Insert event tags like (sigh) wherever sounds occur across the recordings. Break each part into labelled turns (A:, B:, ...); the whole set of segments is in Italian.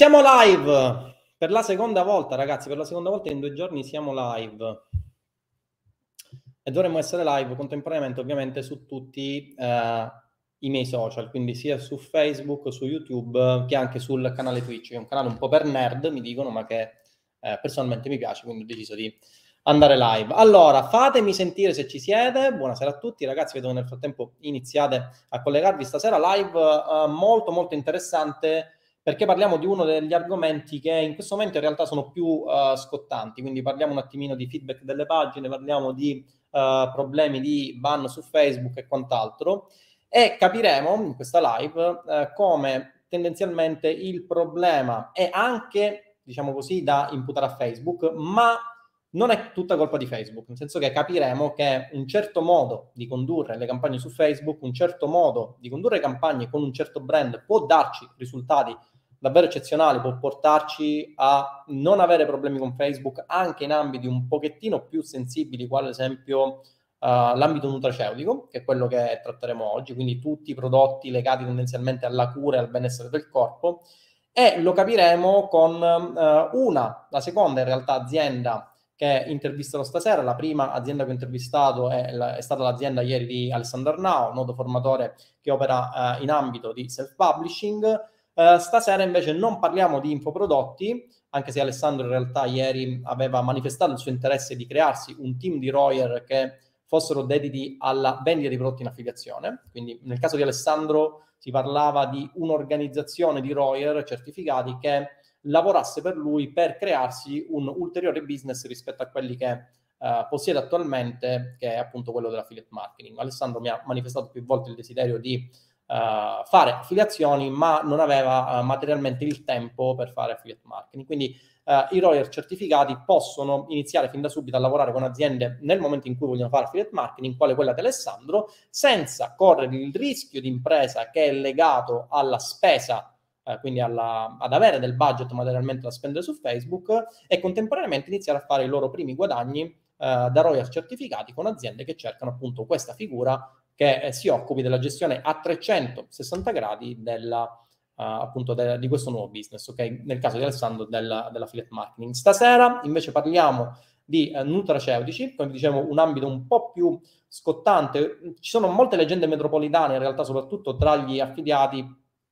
A: Siamo live per la seconda volta, ragazzi. Per la seconda volta in due giorni siamo live. E dovremmo essere live contemporaneamente, ovviamente, su tutti eh, i miei social, quindi sia su Facebook, su YouTube, che anche sul canale Twitch, che è un canale un po' per nerd, mi dicono, ma che eh, personalmente mi piace, quindi ho deciso di andare live. Allora, fatemi sentire se ci siete. Buonasera a tutti, ragazzi. Vedo che nel frattempo iniziate a collegarvi stasera live eh, molto molto interessante perché parliamo di uno degli argomenti che in questo momento in realtà sono più uh, scottanti, quindi parliamo un attimino di feedback delle pagine, parliamo di uh, problemi di ban su Facebook e quant'altro e capiremo in questa live uh, come tendenzialmente il problema è anche, diciamo così, da imputare a Facebook, ma non è tutta colpa di Facebook, nel senso che capiremo che un certo modo di condurre le campagne su Facebook, un certo modo di condurre campagne con un certo brand può darci risultati davvero eccezionali, può portarci a non avere problemi con Facebook anche in ambiti un pochettino più sensibili, quale ad esempio uh, l'ambito nutraceutico, che è quello che tratteremo oggi, quindi tutti i prodotti legati tendenzialmente alla cura e al benessere del corpo. E lo capiremo con uh, una, la seconda in realtà azienda che intervisterò stasera. La prima azienda che ho intervistato è, è stata l'azienda ieri di Alessandro Arnao, noto formatore che opera uh, in ambito di self-publishing. Uh, stasera invece non parliamo di infoprodotti, anche se Alessandro in realtà ieri aveva manifestato il suo interesse di crearsi un team di Royer che fossero dediti alla vendita di prodotti in affiliazione. Quindi nel caso di Alessandro si parlava di un'organizzazione di Royer certificati che lavorasse per lui per crearsi un ulteriore business rispetto a quelli che uh, possiede attualmente, che è appunto quello dell'affiliate marketing. Alessandro mi ha manifestato più volte il desiderio di uh, fare affiliazioni, ma non aveva uh, materialmente il tempo per fare affiliate marketing. Quindi uh, i Royer certificati possono iniziare fin da subito a lavorare con aziende nel momento in cui vogliono fare affiliate marketing, quale quella di Alessandro, senza correre il rischio di impresa che è legato alla spesa quindi alla, ad avere del budget materialmente da spendere su Facebook e contemporaneamente iniziare a fare i loro primi guadagni eh, da Royer certificati con aziende che cercano appunto questa figura che eh, si occupi della gestione a 360 gradi della, uh, appunto de- di questo nuovo business, ok? Nel caso di Alessandro della, dell'affiliate marketing. Stasera invece parliamo di uh, nutraceutici, come dicevo un ambito un po' più scottante. Ci sono molte leggende metropolitane, in realtà soprattutto tra gli affiliati,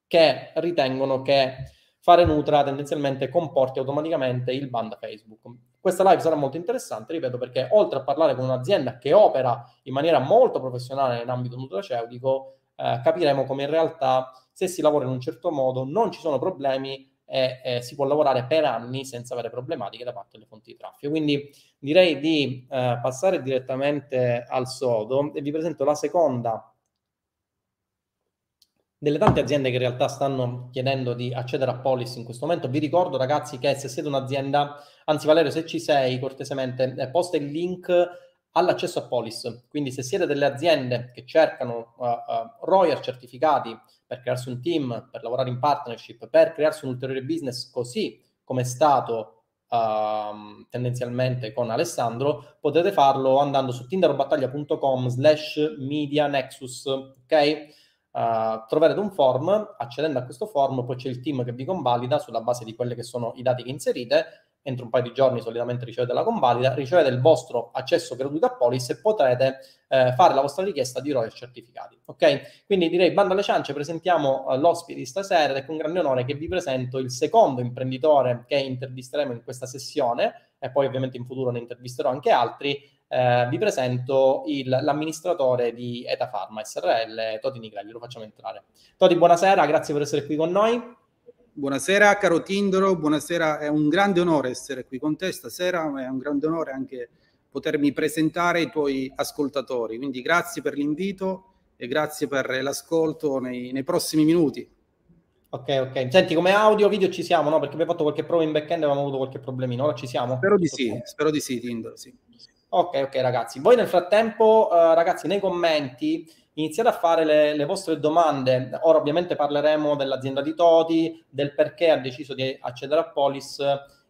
A: che ritengono che fare Nutra tendenzialmente comporti automaticamente il ban Facebook. Questa live sarà molto interessante, ripeto, perché oltre a parlare con un'azienda che opera in maniera molto professionale in ambito nutraceutico, eh, capiremo come in realtà se si lavora in un certo modo non ci sono problemi e, e, si può lavorare per anni senza avere problematiche da parte delle fonti di traffico. Quindi direi di eh, passare direttamente al sodo e vi presento la seconda delle tante aziende che in realtà stanno chiedendo di accedere a Polis in questo momento. Vi ricordo ragazzi che se siete un'azienda, anzi Valerio se ci sei cortesemente, eh, posta il link all'accesso a Polis. Quindi se siete delle aziende che cercano uh, uh, Royer certificati per crearsi un team, per lavorare in partnership, per crearsi un ulteriore business così come è stato Uh, tendenzialmente con Alessandro, potete farlo andando su tinderbattaglia.com slash media nexus, ok? Troverete un form, accedendo a questo form poi c'è il team che vi convalida sulla base di quelli che sono i dati che inserite, entro un paio di giorni solitamente ricevete la convalida, ricevete il vostro accesso gratuito a Polis e potrete eh, fare la vostra richiesta di ROI certificati. Ok? Quindi direi bando alle ciance, presentiamo uh, l'ospite di stasera ed è con grande onore che vi presento il secondo imprenditore che intervisteremo in questa sessione e poi ovviamente in futuro ne intervisterò anche altri eh, vi presento il, l'amministratore di Eta Pharma SRL, Toti Nigrelli, lo facciamo entrare. Toti, buonasera, grazie per essere qui con noi.
B: Buonasera caro Tindoro, buonasera, è un grande onore essere qui con te stasera, è un grande onore anche potermi presentare ai tuoi ascoltatori, quindi grazie per l'invito e grazie per l'ascolto nei, nei prossimi minuti.
A: Ok, ok. Senti, come audio, video ci siamo, no? Perché abbiamo fatto qualche prova in back-end e avevamo avuto qualche problemino, ora ci siamo?
B: Spero di sì, spero di sì, Tindoro, sì.
A: Ok, ok ragazzi. Voi nel frattempo, uh, ragazzi, nei commenti iniziate a fare le, le, vostre domande. Ora ovviamente parleremo dell'azienda di Toti, del perché ha deciso di accedere a Polis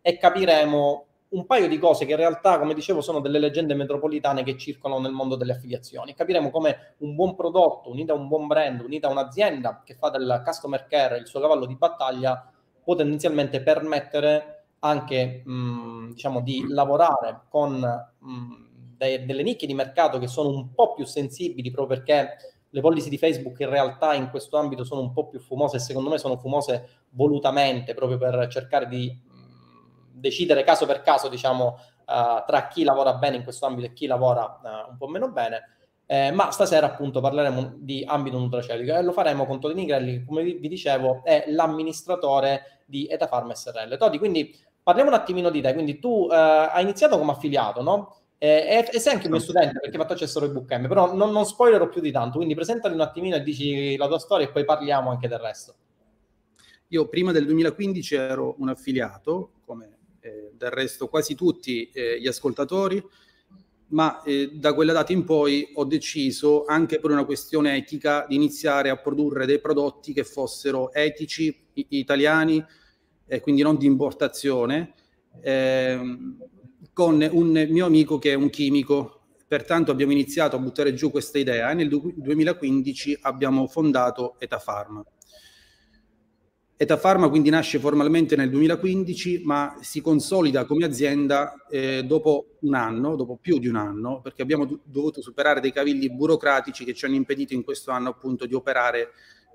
A: e capiremo un paio di cose che in realtà, come dicevo, sono delle leggende metropolitane che circolano nel mondo delle affiliazioni. Capiremo come un buon prodotto, unito a un buon brand, unito a un'azienda che fa del customer care il suo cavallo di battaglia, può tendenzialmente permettere anche mh, diciamo, di lavorare con mh, de- delle nicchie di mercato che sono un po' più sensibili proprio perché le policy di Facebook in realtà in questo ambito sono un po' più fumose e secondo me sono fumose volutamente proprio per cercare di mh, decidere caso per caso diciamo uh, tra chi lavora bene in questo ambito e chi lavora uh, un po' meno bene eh, ma stasera appunto parleremo di ambito nutraceutico e lo faremo con Todi Nigrelli, come vi, vi dicevo, è l'amministratore di Etafarm SRL. Todi, quindi parliamo un attimino di te. Quindi tu eh, hai iniziato come affiliato, no? E, e, sei anche un mio studente perché hai fatto accesso al bootcamp, però non, non spoilerò più di tanto, quindi presentati un attimino e dici la tua storia e poi parliamo anche del resto.
B: Io prima del 2015 ero un affiliato, come eh, del resto quasi tutti eh, gli ascoltatori, ma eh, da quella data in poi ho deciso, anche per una questione etica, di iniziare a produrre dei prodotti che fossero etici, i- italiani, eh, quindi non di importazione, ehm, con un mio amico che è un chimico. Pertanto abbiamo iniziato a buttare giù questa idea e nel 2015 abbiamo fondato Etafarma. Etafarma quindi nasce formalmente nel 2015, ma si consolida come azienda eh, dopo un anno, dopo più di un anno, perché abbiamo do- dovuto superare dei cavilli burocratici che ci hanno impedito in questo anno appunto di operare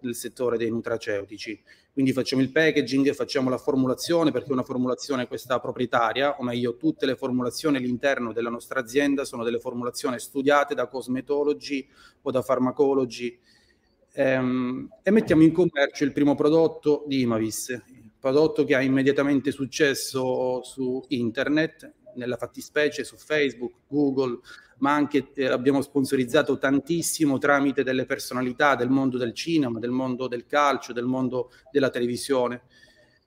B: nel settore dei nutraceutici. Quindi facciamo il packaging, facciamo la formulazione, perché una formulazione questa proprietaria, o meglio tutte le formulazioni all'interno della nostra azienda sono delle formulazioni studiate da cosmetologi o da farmacologi ehm, e mettiamo in commercio il primo prodotto di Imavis, prodotto che ha immediatamente successo su internet, nella fattispecie su Facebook, Google, ma anche eh, abbiamo sponsorizzato tantissimo tramite delle personalità del mondo del cinema, del mondo del calcio, del mondo della televisione.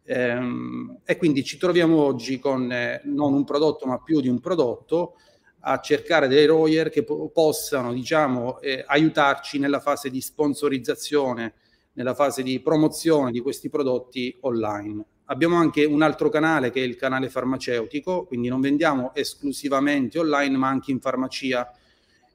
B: Ehm, e quindi ci troviamo oggi con eh, non un prodotto, ma più di un prodotto a cercare dei royer che po- possano diciamo, eh, aiutarci nella fase di sponsorizzazione, nella fase di promozione di questi prodotti online. Abbiamo anche un altro canale che è il canale farmaceutico, quindi non vendiamo esclusivamente online ma anche in farmacia.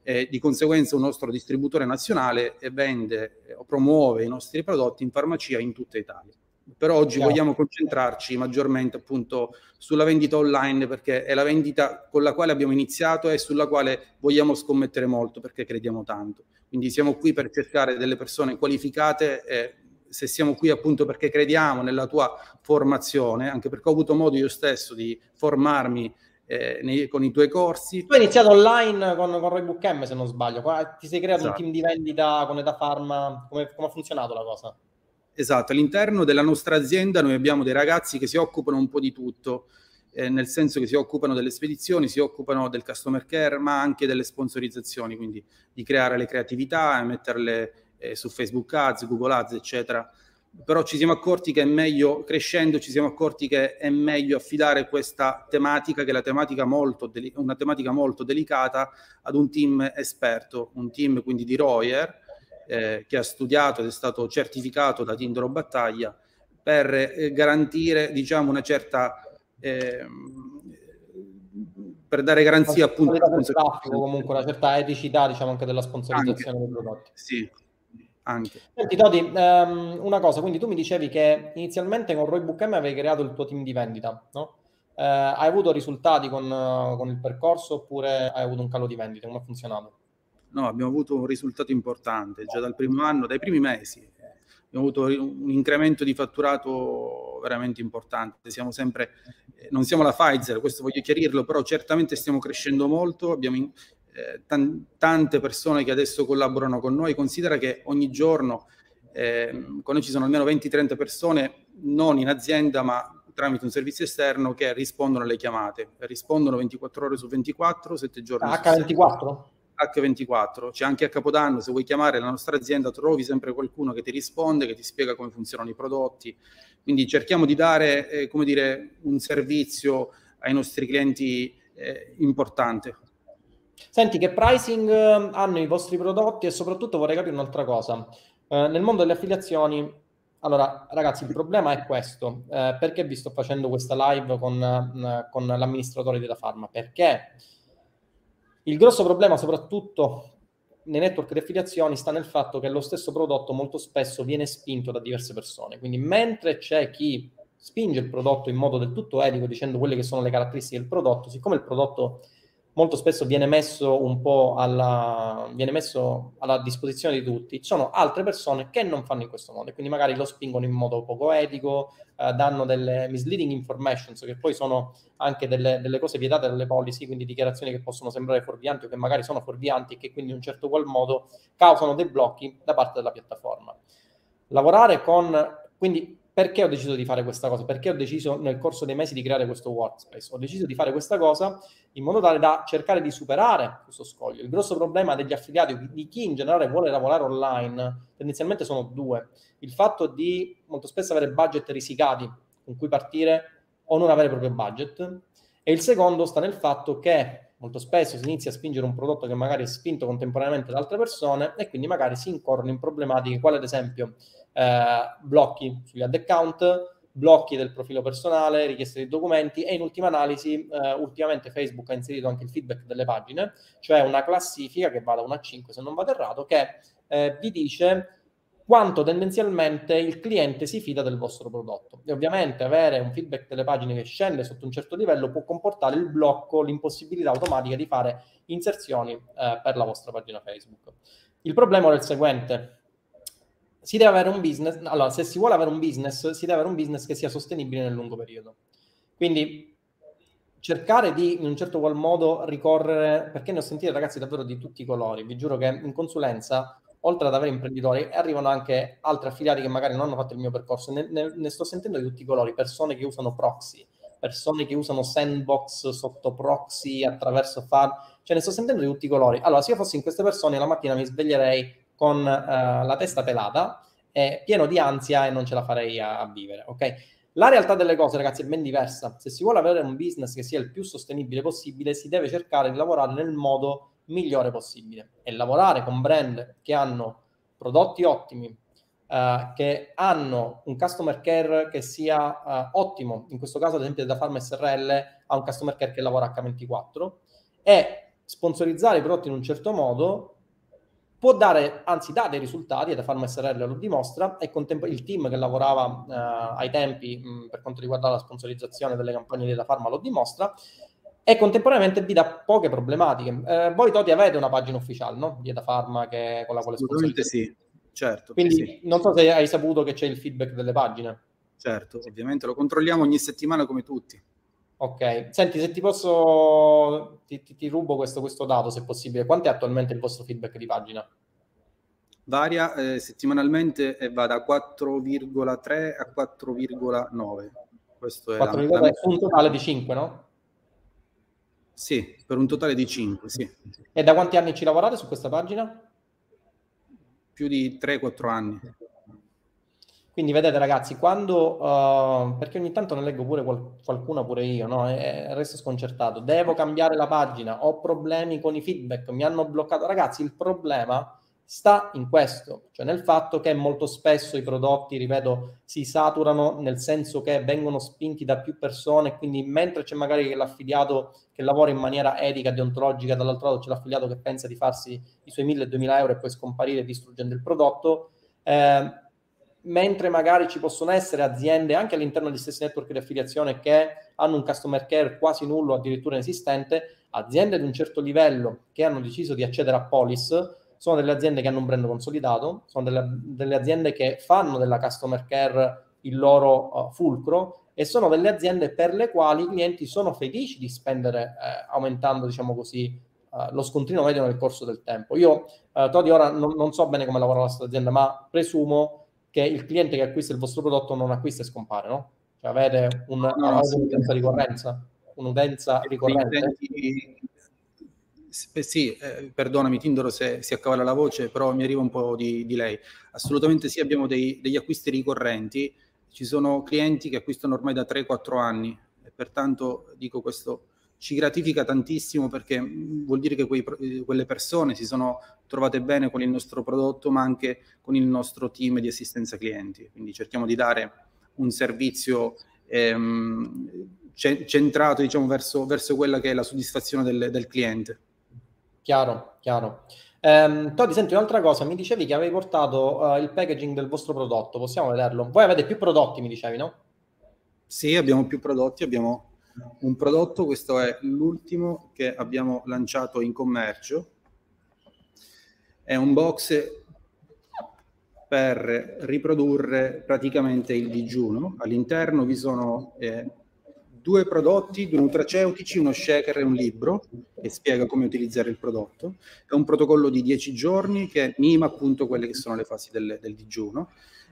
B: Eh, di conseguenza un nostro distributore nazionale vende o promuove i nostri prodotti in farmacia in tutta Italia però oggi Chiaro. vogliamo concentrarci maggiormente appunto sulla vendita online perché è la vendita con la quale abbiamo iniziato e sulla quale vogliamo scommettere molto perché crediamo tanto. Quindi siamo qui per cercare delle persone qualificate e se siamo qui appunto perché crediamo nella tua formazione, anche perché ho avuto modo io stesso di formarmi eh, nei, con i tuoi corsi.
A: Tu hai iniziato online con, con Roy Book M se non sbaglio, ti sei creato esatto. un team di vendita con Eta Pharma, come, come ha funzionato la cosa?
B: Esatto, all'interno della nostra azienda noi abbiamo dei ragazzi che si occupano un po' di tutto, eh, nel senso che si occupano delle spedizioni, si occupano del customer care, ma anche delle sponsorizzazioni, quindi di creare le creatività e metterle eh, su Facebook Ads, Google Ads, eccetera. Però ci siamo accorti che è meglio, crescendo, ci siamo accorti che è meglio affidare questa tematica, che è la tematica molto deli- una tematica molto delicata, ad un team esperto, un team quindi di Royer, eh, che ha studiato ed è stato certificato da Tindoro Battaglia per eh, garantire diciamo una certa eh, per dare garanzia appunto
A: traffico, comunque una certa eticità diciamo anche della sponsorizzazione anche, dei prodotti
B: sì anche.
A: Senti Todi, um, una cosa, quindi tu mi dicevi che inizialmente con Roy Book M avevi creato il tuo team di vendita, no? Uh, hai avuto risultati con, uh, con, il percorso oppure hai avuto un calo di vendite? Come ha funzionato?
B: no, abbiamo avuto un risultato importante già dal primo anno, dai primi mesi. Abbiamo avuto un incremento di fatturato veramente importante. Siamo sempre, eh, non siamo la Pfizer, questo voglio chiarirlo, però certamente stiamo crescendo molto. Abbiamo eh, tan- tante persone che adesso collaborano con noi. Considera che ogni giorno eh, con noi ci sono almeno 20-30 persone, non in azienda, ma tramite un servizio esterno che rispondono alle chiamate. Rispondono 24 ore su 24, 7 giorni
A: H24? su 7.
B: H24, c'è anche a Capodanno, se vuoi chiamare la nostra azienda trovi sempre qualcuno che ti risponde, che ti spiega come funzionano i prodotti, quindi cerchiamo di dare, eh, come dire, un servizio ai nostri clienti eh, importante.
A: Senti, che pricing eh, hanno i vostri prodotti e soprattutto vorrei capire un'altra cosa. Eh, nel mondo delle affiliazioni, allora ragazzi, il problema è questo. Eh, perché vi sto facendo questa live con, eh, con l'amministratore della Pharma? Perché il grosso problema, soprattutto nei network di affiliazioni, sta nel fatto che lo stesso prodotto molto spesso viene spinto da diverse persone. Quindi, mentre c'è chi spinge il prodotto in modo del tutto etico, dicendo quelle che sono le caratteristiche del prodotto, siccome il prodotto molto spesso viene messo un po' alla, messo alla disposizione di tutti, ci sono altre persone che non fanno in questo modo e quindi magari lo spingono in modo poco etico, eh, danno delle misleading informations che poi sono anche delle, delle, cose vietate dalle policy, quindi dichiarazioni che possono sembrare fuorvianti o che magari sono fuorvianti e che quindi in un certo qual modo causano dei blocchi da parte della piattaforma. Lavorare con, quindi perché ho deciso di fare questa cosa? Perché ho deciso nel corso dei mesi di creare questo workspace? Ho deciso di fare questa cosa in modo tale da cercare di superare questo scoglio. Il grosso problema degli affiliati, di chi in generale vuole lavorare online, tendenzialmente sono due. Il fatto di molto spesso avere budget risicati con cui partire o non avere proprio budget. E il secondo sta nel fatto che molto spesso si inizia a spingere un prodotto che magari è spinto contemporaneamente da altre persone e quindi magari si incorrono in problematiche, quale ad esempio eh, blocchi sugli ad account, blocchi del profilo personale, richieste di documenti e in ultima analisi eh, ultimamente Facebook ha inserito anche il feedback delle pagine, cioè una classifica che va da 1 a 5 se non vado errato, che eh, vi dice quanto tendenzialmente il cliente si fida del vostro prodotto. E ovviamente avere un feedback delle pagine che scende sotto un certo livello può comportare il blocco, l'impossibilità automatica di fare inserzioni eh, per la vostra pagina Facebook. Il problema è il seguente, si deve avere un business, allora se si vuole avere un business, si deve avere un business che sia sostenibile nel lungo periodo. Quindi cercare di in un certo qual modo ricorrere, perché ne ho sentite ragazzi davvero di tutti i colori, vi giuro che in consulenza, oltre ad avere imprenditori, arrivano anche altri affiliati che magari non hanno fatto il mio percorso, ne, ne, ne sto sentendo di tutti i colori, persone che usano proxy, persone che usano sandbox sotto proxy attraverso fan, cioè ne sto sentendo di tutti i colori. Allora, se io fossi in queste persone, la mattina mi sveglierei con uh, la testa pelata, è pieno di ansia e non ce la farei a, a vivere, ok? La realtà delle cose, ragazzi, è ben diversa. Se si vuole avere un business che sia il più sostenibile possibile, si deve cercare di lavorare nel modo migliore possibile e lavorare con brand che hanno prodotti ottimi, uh, che hanno un customer care che sia uh, ottimo. In questo caso, ad esempio, da Farm SRL ha un customer care che lavora H24 e sponsorizzare i prodotti in un certo modo può dare, anzi dà dei risultati, e da Farma SRL lo dimostra, e contempo- il team che lavorava eh, ai tempi mh, per quanto riguarda la sponsorizzazione delle campagne di Da Farma lo dimostra, e contemporaneamente vi dà poche problematiche. Eh, voi Toti avete una pagina ufficiale, no? Di Farma che, con la quale
B: sponsorizzate. sì, certo.
A: Quindi
B: sì.
A: non so se hai saputo che c'è il feedback delle pagine.
B: Certo, ovviamente lo controlliamo ogni settimana come tutti.
A: Ok, senti, se ti posso, ti, ti, ti rubo questo, questo, dato se possibile, quanto è attualmente il vostro feedback di pagina?
B: Varia eh, settimanalmente e va da 4,3 a 4,9. Questo è 4,
A: la, la... un totale di 5, no?
B: Sì, per un totale di 5, sì.
A: E da quanti anni ci lavorate su questa pagina?
B: Più di 3-4 anni.
A: Quindi vedete ragazzi, quando, uh, perché ogni tanto ne leggo pure qual- qualcuna pure io, no? E resto sconcertato, devo cambiare la pagina, ho problemi con i feedback, mi hanno bloccato. Ragazzi, il problema sta in questo, cioè nel fatto che molto spesso i prodotti, ripeto, si saturano nel senso che vengono spinti da più persone, quindi mentre c'è magari l'affiliato che lavora in maniera etica, deontologica, dall'altro lato c'è l'affiliato che pensa di farsi i suoi 1000-2000 euro e poi scomparire distruggendo il prodotto, eh, mentre magari ci possono essere aziende anche all'interno degli stessi network di affiliazione che hanno un customer care quasi nullo, addirittura inesistente, aziende di un certo livello che hanno deciso di accedere a Polis, sono delle aziende che hanno un brand consolidato, sono delle, delle aziende che fanno della customer care il loro uh, fulcro e sono delle aziende per le quali i clienti sono felici di spendere eh, aumentando, diciamo così, uh, lo scontrino medio nel corso del tempo. Io, uh, Todi, ora non, non so bene come lavora la vostra azienda, ma presumo che il cliente che acquista il vostro prodotto non acquista e scompare, no? Cioè avete un, no, no, un'utenza ricorrenza, un'utenza ricorrente.
B: Sì, eh, perdonami Tindoro se si accavala la voce, però mi arriva un po' di, di lei. Assolutamente sì, abbiamo dei, degli acquisti ricorrenti, ci sono clienti che acquistano ormai da 3-4 anni e pertanto dico questo ci gratifica tantissimo perché mm, vuol dire che quei, eh, quelle persone si sono trovate bene con il nostro prodotto, ma anche con il nostro team di assistenza clienti. Quindi cerchiamo di dare un servizio ehm, centrato diciamo, verso, verso, quella che è la soddisfazione del, del cliente.
A: Chiaro, chiaro. Um, Todi, senti un'altra cosa, mi dicevi che avevi portato uh, il packaging del vostro prodotto, possiamo vederlo? Voi avete più prodotti, mi dicevi, no?
B: Sì, abbiamo più prodotti, abbiamo un prodotto, questo è l'ultimo che abbiamo lanciato in commercio, è un box per riprodurre praticamente il digiuno. All'interno vi sono eh, due prodotti, due nutraceutici, uno shaker e un libro che spiega come utilizzare il prodotto. È un protocollo di 10 giorni che mima appunto quelle che sono le fasi del, del digiuno.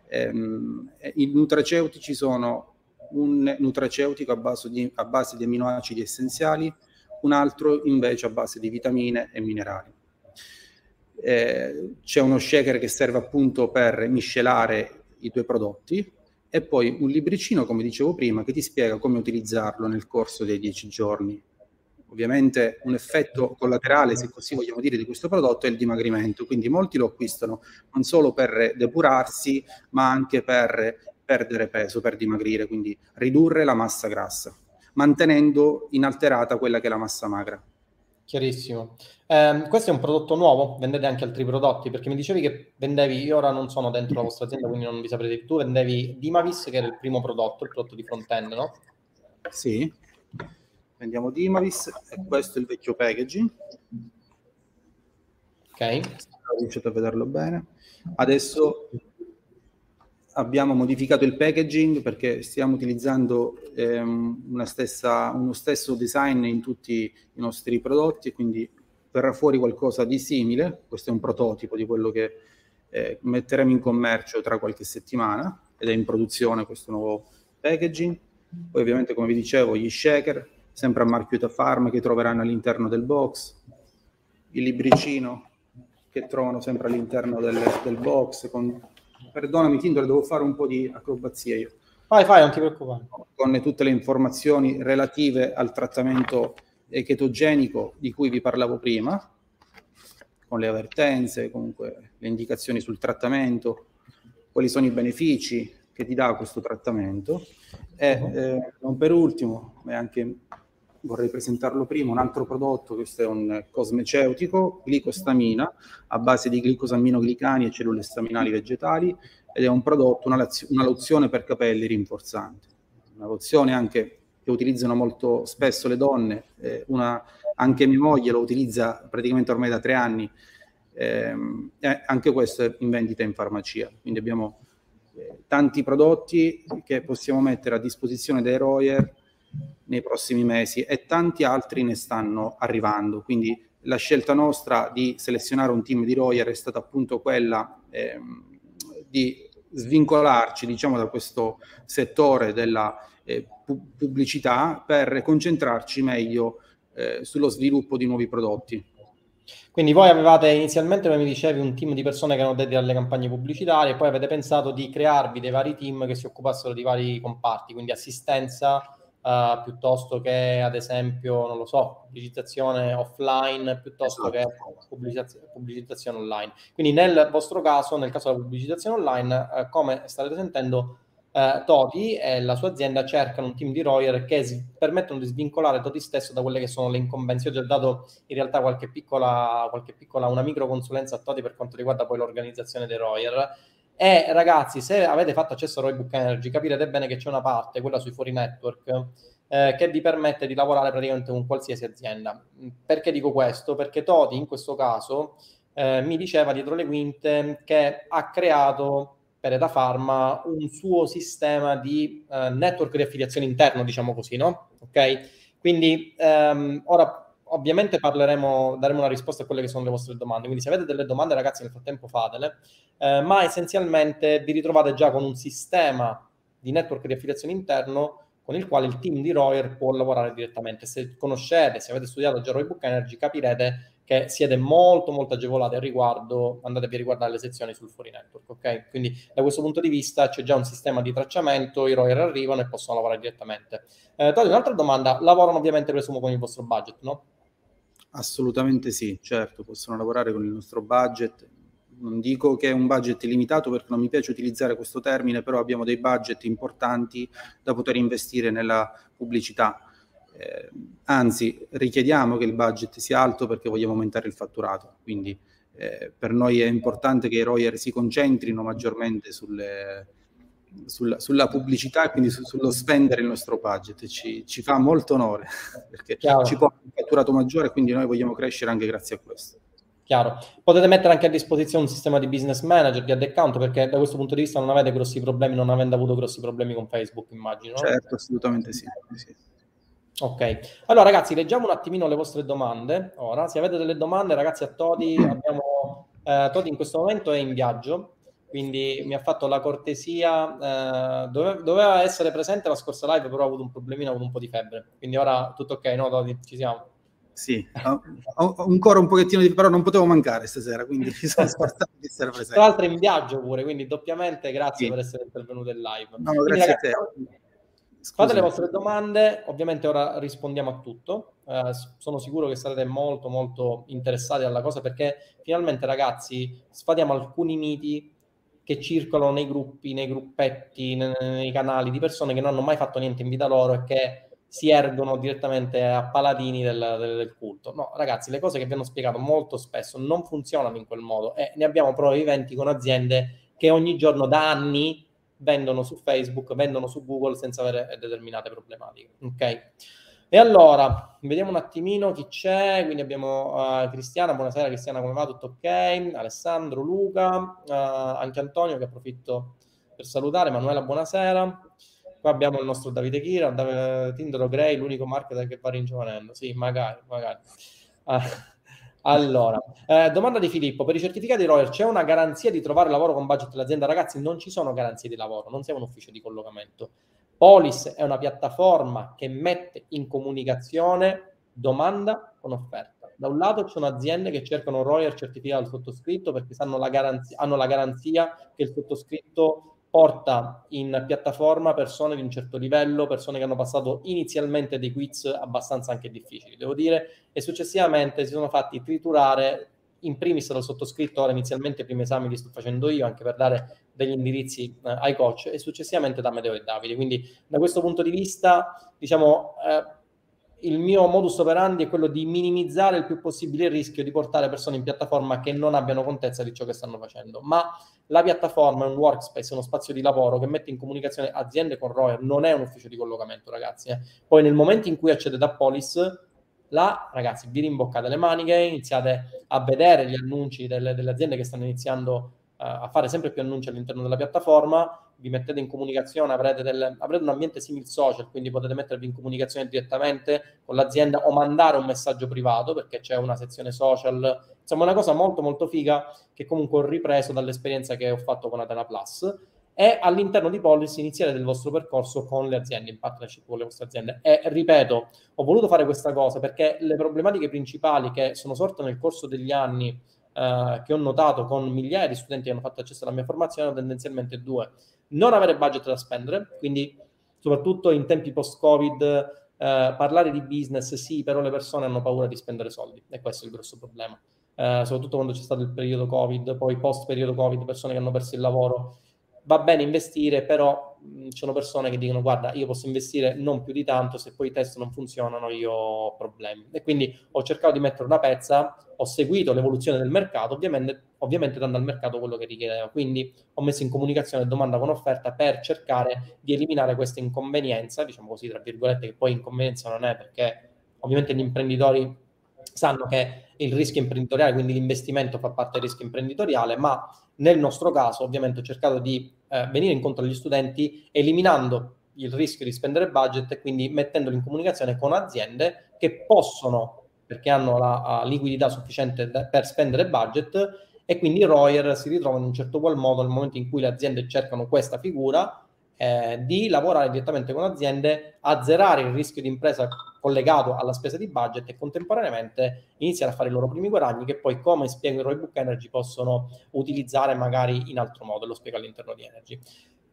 B: Ehm, I nutraceutici sono un nutraceutico a base, di, a base di aminoacidi essenziali, un altro invece a base di vitamine e minerali. Eh, c'è uno shaker che serve appunto per miscelare i due prodotti e poi un libricino, come dicevo prima, che ti spiega come utilizzarlo nel corso dei dieci giorni. Ovviamente un effetto collaterale, se così vogliamo dire, di questo prodotto è il dimagrimento, quindi molti lo acquistano non solo per depurarsi, ma anche per perdere peso, per dimagrire, quindi ridurre la massa grassa, mantenendo inalterata quella che è la massa magra.
A: Chiarissimo. Eh, questo è un prodotto nuovo? Vendete anche altri prodotti? Perché mi dicevi che vendevi, io ora non sono dentro la vostra azienda, quindi non vi saprete, tu vendevi Dimavis, che era il primo prodotto, il prodotto di front-end, no?
B: Sì, vendiamo Dimavis e questo è il vecchio packaging.
A: Ok.
B: Riuscite a vederlo bene. Adesso abbiamo modificato il packaging perché stiamo utilizzando ehm, stessa, uno stesso design in tutti i nostri prodotti quindi verrà fuori qualcosa di simile. Questo è un prototipo di quello che eh, metteremo in commercio tra qualche settimana ed è in produzione questo nuovo packaging. Poi ovviamente come vi dicevo gli shaker, sempre a marchio Farm che troveranno all'interno del box, il libricino che trovano sempre all'interno del, del box con Perdonami, Tindor, devo fare un po' di acrobazia io.
A: Vai, fai, non ti preoccupare.
B: Con tutte le informazioni relative al trattamento chetogenico di cui vi parlavo prima, con le avvertenze, comunque le indicazioni sul trattamento, quali sono i benefici che ti dà questo trattamento. E uh-huh. eh, non per ultimo, ma anche vorrei presentarlo prima, un altro prodotto, questo è un cosmeceutico, glicostamina, a base di glicosaminoglicani e cellule staminali vegetali, ed è un prodotto, una, una lozione per capelli rinforzante. Una lozione anche che utilizzano molto spesso le donne, eh, una, anche mia moglie lo utilizza praticamente ormai da tre anni, eh, anche questo è in vendita in farmacia, quindi abbiamo eh, tanti prodotti che possiamo mettere a disposizione dei Royer nei prossimi mesi e tanti altri ne stanno arrivando. Quindi la scelta nostra di selezionare un team di Royer è stata appunto quella ehm, di svincolarci diciamo, da questo settore della eh, pu- pubblicità per concentrarci meglio eh, sullo sviluppo di nuovi prodotti.
A: Quindi voi avevate inizialmente, come mi dicevi, un team di persone che erano dedicate alle campagne pubblicitarie, poi avete pensato di crearvi dei vari team che si occupassero di vari comparti, quindi assistenza, uh, piuttosto che ad esempio, non lo so, pubblicizzazione offline piuttosto esatto. che pubblicizzazione, pubblicizzazione online. Quindi nel vostro caso, nel caso della pubblicizzazione online, uh, come starete sentendo, uh, Toti e la sua azienda cercano un team di Royer che s- permettono di svincolare Toti stesso da quelle che sono le incombenze. Io ho già dato in realtà qualche piccola, qualche piccola una micro consulenza a Toti per quanto riguarda poi l'organizzazione dei Royer e ragazzi, se avete fatto accesso a Roybook Energy, capirete bene che c'è una parte, quella sui fuori network, eh, che vi permette di lavorare praticamente con qualsiasi azienda. Perché dico questo? Perché Toti in questo caso eh, mi diceva dietro le quinte che ha creato per Eta Pharma un suo sistema di eh, network di affiliazione interno, diciamo così, no? Ok? Quindi ehm, ora ovviamente parleremo, daremo una risposta a quelle che sono le vostre domande. Quindi se avete delle domande, ragazzi, nel frattempo fatele, eh, ma essenzialmente vi ritrovate già con un sistema di network di affiliazione interno con il quale il team di Royer può lavorare direttamente. Se conoscete, se avete studiato già Roybook Energy, capirete che siete molto molto agevolati a riguardo, andatevi a riguardare le sezioni sul fuori network, ok? Quindi da questo punto di vista c'è già un sistema di tracciamento, i Royer arrivano e possono lavorare direttamente. Eh, un'altra domanda, lavorano ovviamente presumo con il vostro budget, no?
B: Assolutamente sì, certo, possono lavorare con il nostro budget. Non dico che è un budget limitato perché non mi piace utilizzare questo termine, però abbiamo dei budget importanti da poter investire nella pubblicità. Eh, anzi, richiediamo che il budget sia alto perché vogliamo aumentare il fatturato. Quindi eh, per noi è importante che i Royer si concentrino maggiormente sulle, sulla, sulla, pubblicità e quindi su, sullo spendere il nostro budget. Ci, ci fa molto onore (laughs) perché Chiaro. ci porta un fatturato maggiore quindi noi vogliamo crescere anche grazie a questo.
A: Chiaro. Potete mettere anche a disposizione un sistema di business manager, di ad account, perché da questo punto di vista non avete grossi problemi, non avendo avuto grossi problemi con Facebook, immagino.
B: Certo, assolutamente sì. sì.
A: Ok, allora ragazzi, leggiamo un attimino le vostre domande. Ora, se avete delle domande, ragazzi, a Todi, abbiamo, eh, Todi in questo momento è in viaggio, quindi mi ha fatto la cortesia, eh, dove, doveva essere presente la scorsa live, però ha avuto un problemino, ha avuto un po' di febbre, quindi ora tutto ok, no Todi? Ci siamo?
B: Sì, (laughs) ho, ho ancora un pochettino di... però non potevo mancare stasera, quindi ci sono (laughs) sforzato di essere presente.
A: Tra l'altro in viaggio pure, quindi doppiamente grazie sì. per essere intervenuto in live.
B: No, quindi, grazie ragazzi, a te.
A: Fate le vostre domande, ovviamente ora rispondiamo a tutto. Eh, sono sicuro che sarete molto molto interessati alla cosa perché finalmente ragazzi sfatiamo alcuni miti che circolano nei gruppi, nei gruppetti, nei, nei canali di persone che non hanno mai fatto niente in vita loro e che si ergono direttamente a paladini del, del, del, culto. No, ragazzi, le cose che vi hanno spiegato molto spesso non funzionano in quel modo e ne abbiamo prove viventi con aziende che ogni giorno da anni vendono su Facebook, vendono su Google senza avere determinate problematiche. Ok? E allora, vediamo un attimino chi c'è. Quindi abbiamo uh, Cristiana, buonasera Cristiana, come va? Tutto ok? Alessandro, Luca, uh, anche Antonio che approfitto per salutare. Manuela, buonasera. Qua abbiamo il nostro Davide Kira, Davide Tindero Gray, l'unico marketer che va ringiovanendo. Sì, magari, magari. Uh, allora, eh, domanda di Filippo, per i certificati Royer c'è una garanzia di trovare lavoro con budget dell'azienda? Ragazzi, non ci sono garanzie di lavoro, non siamo un ufficio di collocamento. Polis è una piattaforma che mette in comunicazione domanda con offerta. Da un lato ci sono aziende che cercano Royer certificato al sottoscritto perché la garanzia, hanno la garanzia che il sottoscritto porta in piattaforma persone di un certo livello, persone che hanno passato inizialmente dei quiz abbastanza anche difficili, devo dire, e successivamente si sono fatti triturare in primis dal sottoscritto, ora inizialmente i primi esami li sto facendo io anche per dare degli indirizzi eh, ai coach e successivamente da Medeo e Davide. Quindi da questo punto di vista, diciamo, eh, il mio modus operandi è quello di minimizzare il più possibile il rischio di portare persone in piattaforma che non abbiano contezza di ciò che stanno facendo. Ma la piattaforma è un workspace, è uno spazio di lavoro che mette in comunicazione aziende con Royer, non è un ufficio di collocamento, ragazzi. Eh. Poi nel momento in cui accedete a Polis, là, ragazzi, vi rimboccate le maniche, iniziate a vedere gli annunci delle, delle aziende che stanno iniziando a fare sempre più annunci all'interno della piattaforma, vi mettete in comunicazione, avrete, del, avrete un ambiente simil social, quindi potete mettervi in comunicazione direttamente con l'azienda o mandare un messaggio privato perché c'è una sezione social, insomma una cosa molto molto figa che comunque ho ripreso dall'esperienza che ho fatto con Atena Plus e all'interno di Policy iniziare il vostro percorso con le aziende, in partnership con le vostre aziende. E ripeto, ho voluto fare questa cosa perché le problematiche principali che sono sorte nel corso degli anni eh, che ho notato con migliaia di studenti che hanno fatto accesso alla mia formazione tendenzialmente due. Non avere budget da spendere, quindi soprattutto in tempi post-Covid eh, parlare di business sì, però le persone hanno paura di spendere soldi e questo è il grosso problema. Eh, soprattutto quando c'è stato il periodo Covid, poi post periodo Covid, persone che hanno perso il lavoro va bene investire, però ci sono persone che dicono guarda, io posso investire non più di tanto, se poi i test non funzionano io ho problemi. E quindi ho cercato di mettere una pezza, ho seguito l'evoluzione del mercato, ovviamente, ovviamente dando al mercato quello che richiedeva. Quindi ho messo in comunicazione domanda con offerta per cercare di eliminare questa inconvenienza, diciamo così, tra virgolette, che poi inconvenienza non è perché ovviamente gli imprenditori sanno che il rischio imprenditoriale, quindi l'investimento fa parte del rischio imprenditoriale, ma nel nostro caso ovviamente ho cercato di eh, venire incontro agli studenti eliminando il rischio di spendere budget e quindi mettendoli in comunicazione con aziende che possono, perché hanno la, la liquidità sufficiente da, per spendere budget e quindi i Royer si ritrovano in un certo qual modo nel momento in cui le aziende cercano questa figura eh, di lavorare direttamente con aziende, azzerare il rischio di impresa collegato alla spesa di budget e contemporaneamente iniziare a fare i loro primi guadagni che poi, come spiego in Roybook Energy, possono utilizzare magari in altro modo, lo spiego all'interno di Energy.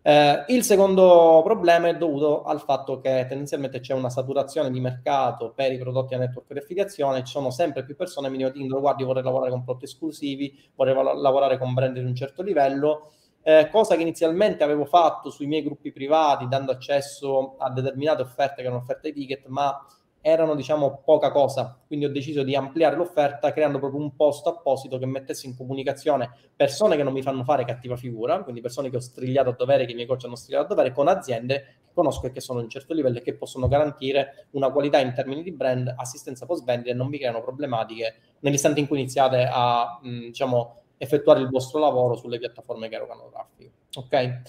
A: Eh, il secondo problema è dovuto al fatto che tendenzialmente c'è una saturazione di mercato per i prodotti a network di affiliazione, ci sono sempre più persone che mi dicono guardi vorrei lavorare con prodotti esclusivi, vorrei lavorare con brand di un certo livello eh, cosa che inizialmente avevo fatto sui miei gruppi privati, dando accesso a determinate offerte che erano offerte di ticket, ma erano diciamo poca cosa, quindi ho deciso di ampliare l'offerta creando proprio un posto apposito che mettesse in comunicazione persone che non mi fanno fare cattiva figura, quindi persone che ho strigliato a dovere, che i miei coach hanno strigliato a dovere, con aziende che conosco e che sono a un certo livello e che possono garantire una qualità in termini di brand, assistenza post vendita e non vi creano problematiche nell'istante in cui iniziate a mh, diciamo effettuare il vostro lavoro sulle piattaforme che erogano traffico. Ok?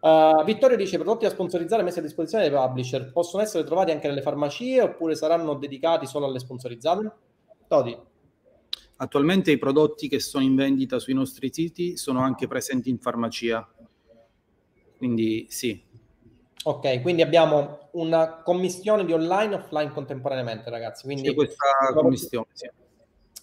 A: Uh, Vittorio dice: prodotti da sponsorizzare messi a disposizione dei publisher possono essere trovati anche nelle farmacie oppure saranno dedicati solo alle sponsorizzate? Todi.
B: Attualmente i prodotti che sono in vendita sui nostri siti sono anche presenti in farmacia. Quindi sì.
A: Ok, quindi abbiamo una commissione di online e offline contemporaneamente, ragazzi. Quindi
B: C'è questa commissione, sì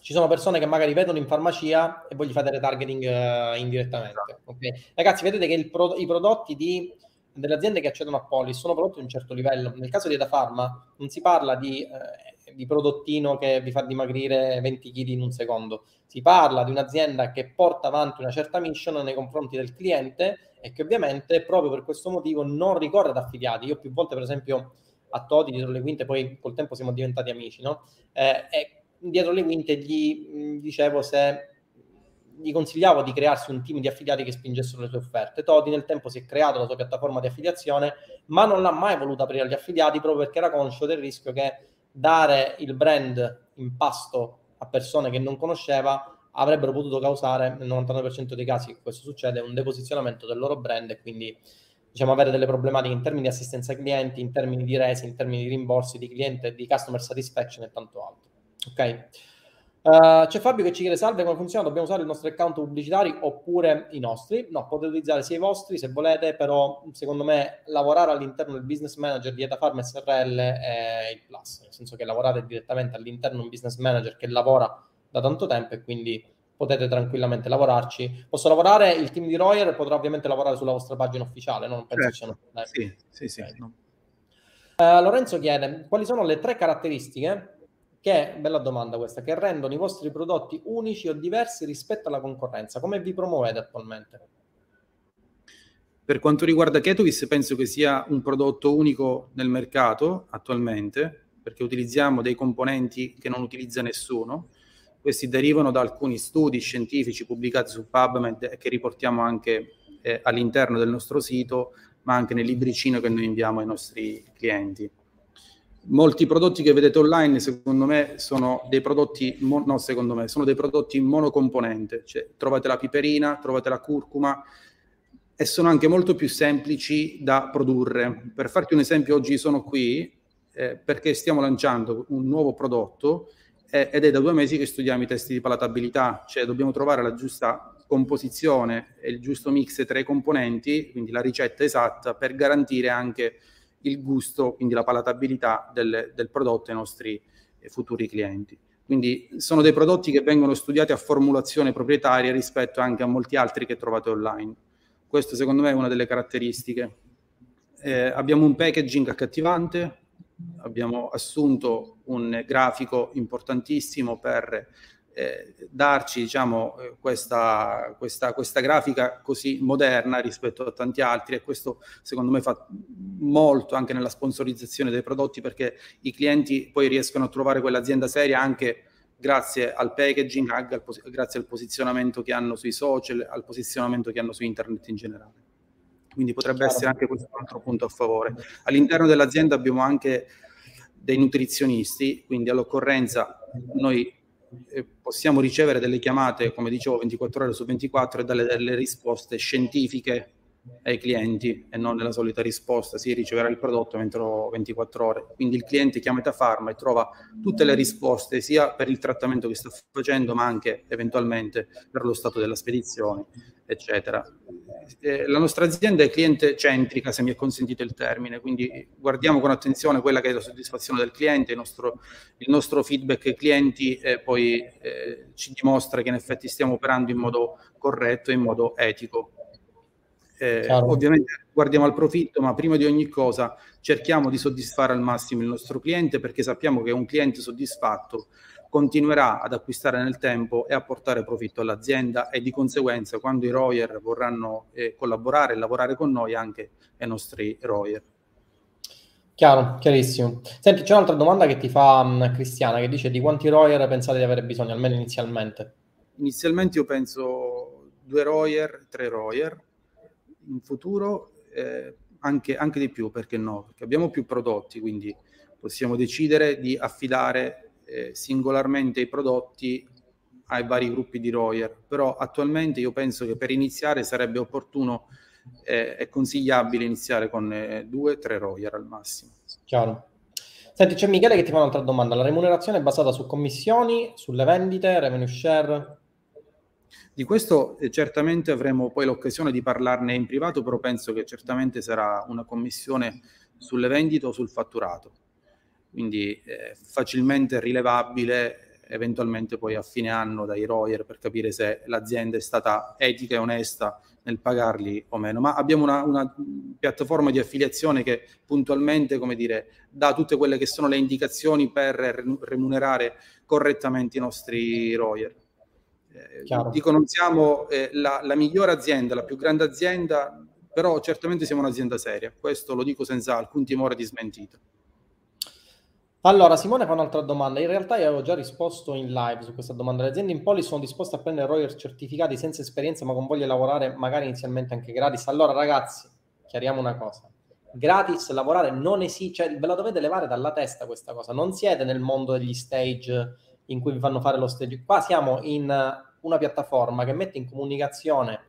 A: ci sono persone che magari vedono in farmacia e voi gli fate retargeting uh, indirettamente. Okay? Ragazzi, vedete che pro- i prodotti di, delle aziende che accedono a Polis sono prodotti di un certo livello. Nel caso di Etafarma non si parla di, eh, di prodottino che vi fa dimagrire 20 kg in un secondo, si parla di un'azienda che porta avanti una certa mission nei confronti del cliente e che ovviamente proprio per questo motivo non ricorre ad affiliati. Io più volte, per esempio, a Todi dietro le quinte, poi col tempo siamo diventati amici, no? Eh, dietro le quinte gli dicevo se gli consigliavo di crearsi un team di affiliati che spingessero le sue offerte. Todi nel tempo si è creato la sua piattaforma di affiliazione, ma non l'ha mai voluta aprire agli affiliati proprio perché era conscio del rischio che dare il brand in pasto a persone che non conosceva avrebbero potuto causare nel 99% dei casi questo succede un deposizionamento del loro brand e quindi diciamo avere delle problematiche in termini di assistenza ai clienti, in termini di resi, in termini di rimborsi di cliente, di customer satisfaction e tanto altro. Ok. Uh, c'è Fabio che ci chiede salve come funziona, dobbiamo usare i nostri account pubblicitari oppure i nostri? No, potete utilizzare sia i vostri se volete, però secondo me lavorare all'interno del business manager di Etafarm SRL è il plus, nel senso che lavorate direttamente all'interno di un business manager che lavora da tanto tempo e quindi potete tranquillamente lavorarci. Posso lavorare, il team di Royer potrà ovviamente lavorare sulla vostra pagina ufficiale, no? non penso certo. siano
B: problemi. Sì, sì, sì. Okay. No.
A: Uh, Lorenzo chiede quali sono le tre caratteristiche che, bella domanda questa, che rendono i vostri prodotti unici o diversi rispetto alla concorrenza. Come vi promuovete attualmente?
B: Per quanto riguarda Ketovis, penso che sia un prodotto unico nel mercato attualmente, perché utilizziamo dei componenti che non utilizza nessuno. Questi derivano da alcuni studi scientifici pubblicati su PubMed e che riportiamo anche eh, all'interno del nostro sito, ma anche nel libricino che noi inviamo ai nostri clienti molti prodotti che vedete online secondo me sono dei prodotti no secondo me sono dei prodotti monocomponente. Cioè trovate la piperina trovate la curcuma e sono anche molto più semplici da produrre. Per farti un esempio oggi sono qui eh, perché stiamo lanciando un nuovo prodotto eh, ed è da due mesi che studiamo i testi di palatabilità cioè dobbiamo trovare la giusta composizione e il giusto mix tra i componenti quindi la ricetta esatta per garantire anche il gusto, quindi la palatabilità del, del prodotto ai nostri eh, futuri clienti. Quindi sono dei prodotti che vengono studiati a formulazione proprietaria rispetto anche a molti altri che trovate online. Questo secondo me è una delle caratteristiche. Eh, abbiamo un packaging accattivante, abbiamo assunto un grafico importantissimo per eh, darci diciamo, eh, questa, questa, questa, grafica così moderna rispetto a tanti altri e questo secondo me fa molto anche nella sponsorizzazione dei prodotti perché i clienti poi riescono a trovare quell'azienda seria anche grazie al packaging, anche al, grazie al posizionamento che hanno sui social, al posizionamento che hanno su internet in generale. Quindi potrebbe essere anche questo un altro punto a favore. All'interno dell'azienda abbiamo anche dei nutrizionisti, quindi all'occorrenza noi possiamo ricevere delle chiamate, come dicevo, 24 ore su 24 e dare delle risposte scientifiche ai clienti e non nella solita risposta, si riceverà il prodotto entro 24 ore. Quindi il cliente chiama Etafarma e trova tutte le risposte sia per il trattamento che sta facendo, ma anche eventualmente per lo stato della spedizione, eccetera. Eh, la nostra azienda è cliente centrica, se mi è consentito il termine, quindi guardiamo con attenzione quella che è la soddisfazione del cliente, il nostro, il nostro feedback ai clienti eh, poi eh, ci dimostra che in effetti stiamo operando in modo corretto e in modo etico eh, ovviamente guardiamo al profitto, ma prima di ogni cosa cerchiamo di soddisfare al massimo il nostro cliente perché sappiamo che un cliente soddisfatto continuerà ad acquistare nel tempo e a portare profitto all'azienda e di conseguenza quando i Royer vorranno eh, collaborare e lavorare con noi anche ai nostri Royer.
A: Chiaro, chiarissimo. Senti, c'è un'altra domanda che ti fa um, Cristiana che dice di quanti Royer pensate di avere bisogno, almeno inizialmente?
B: Inizialmente io penso due Royer, tre Royer. In futuro eh, anche, anche, di più, perché no? Perché abbiamo più prodotti, quindi possiamo decidere di affidare eh, singolarmente i prodotti ai vari gruppi di Royer. Però attualmente io penso che per iniziare sarebbe opportuno eh, consigliabile iniziare con eh, due, tre Royer al massimo.
A: Chiaro. Senti, c'è Michele che ti fa un'altra domanda. La remunerazione è basata su commissioni, sulle vendite, revenue share?
B: Di questo eh, certamente avremo poi l'occasione di parlarne in privato, però penso che certamente sarà una commissione sulle vendite o sul fatturato. Quindi eh, facilmente rilevabile eventualmente poi a fine anno dai Royer per capire se l'azienda è stata etica e onesta nel pagarli o meno, ma abbiamo una, una, piattaforma di affiliazione che puntualmente, dire, dà tutte quelle che sono le indicazioni per remunerare correttamente i nostri Royer. Eh, dico, non siamo eh, la, la migliore azienda, la più grande azienda, però certamente siamo un'azienda seria, questo lo dico senza alcun timore di smentita.
A: Allora, Simone fa un'altra domanda. In realtà io avevo già risposto in live su questa domanda. Le aziende in poli sono disposte a prendere Royer certificati senza esperienza, ma con voglia di lavorare magari inizialmente anche gratis. Allora, ragazzi, chiariamo una cosa. Gratis lavorare non esiste, cioè ve la dovete levare dalla testa questa cosa. Non siete nel mondo degli stage in cui vi fanno fare lo stage. Qua siamo in una piattaforma che mette in comunicazione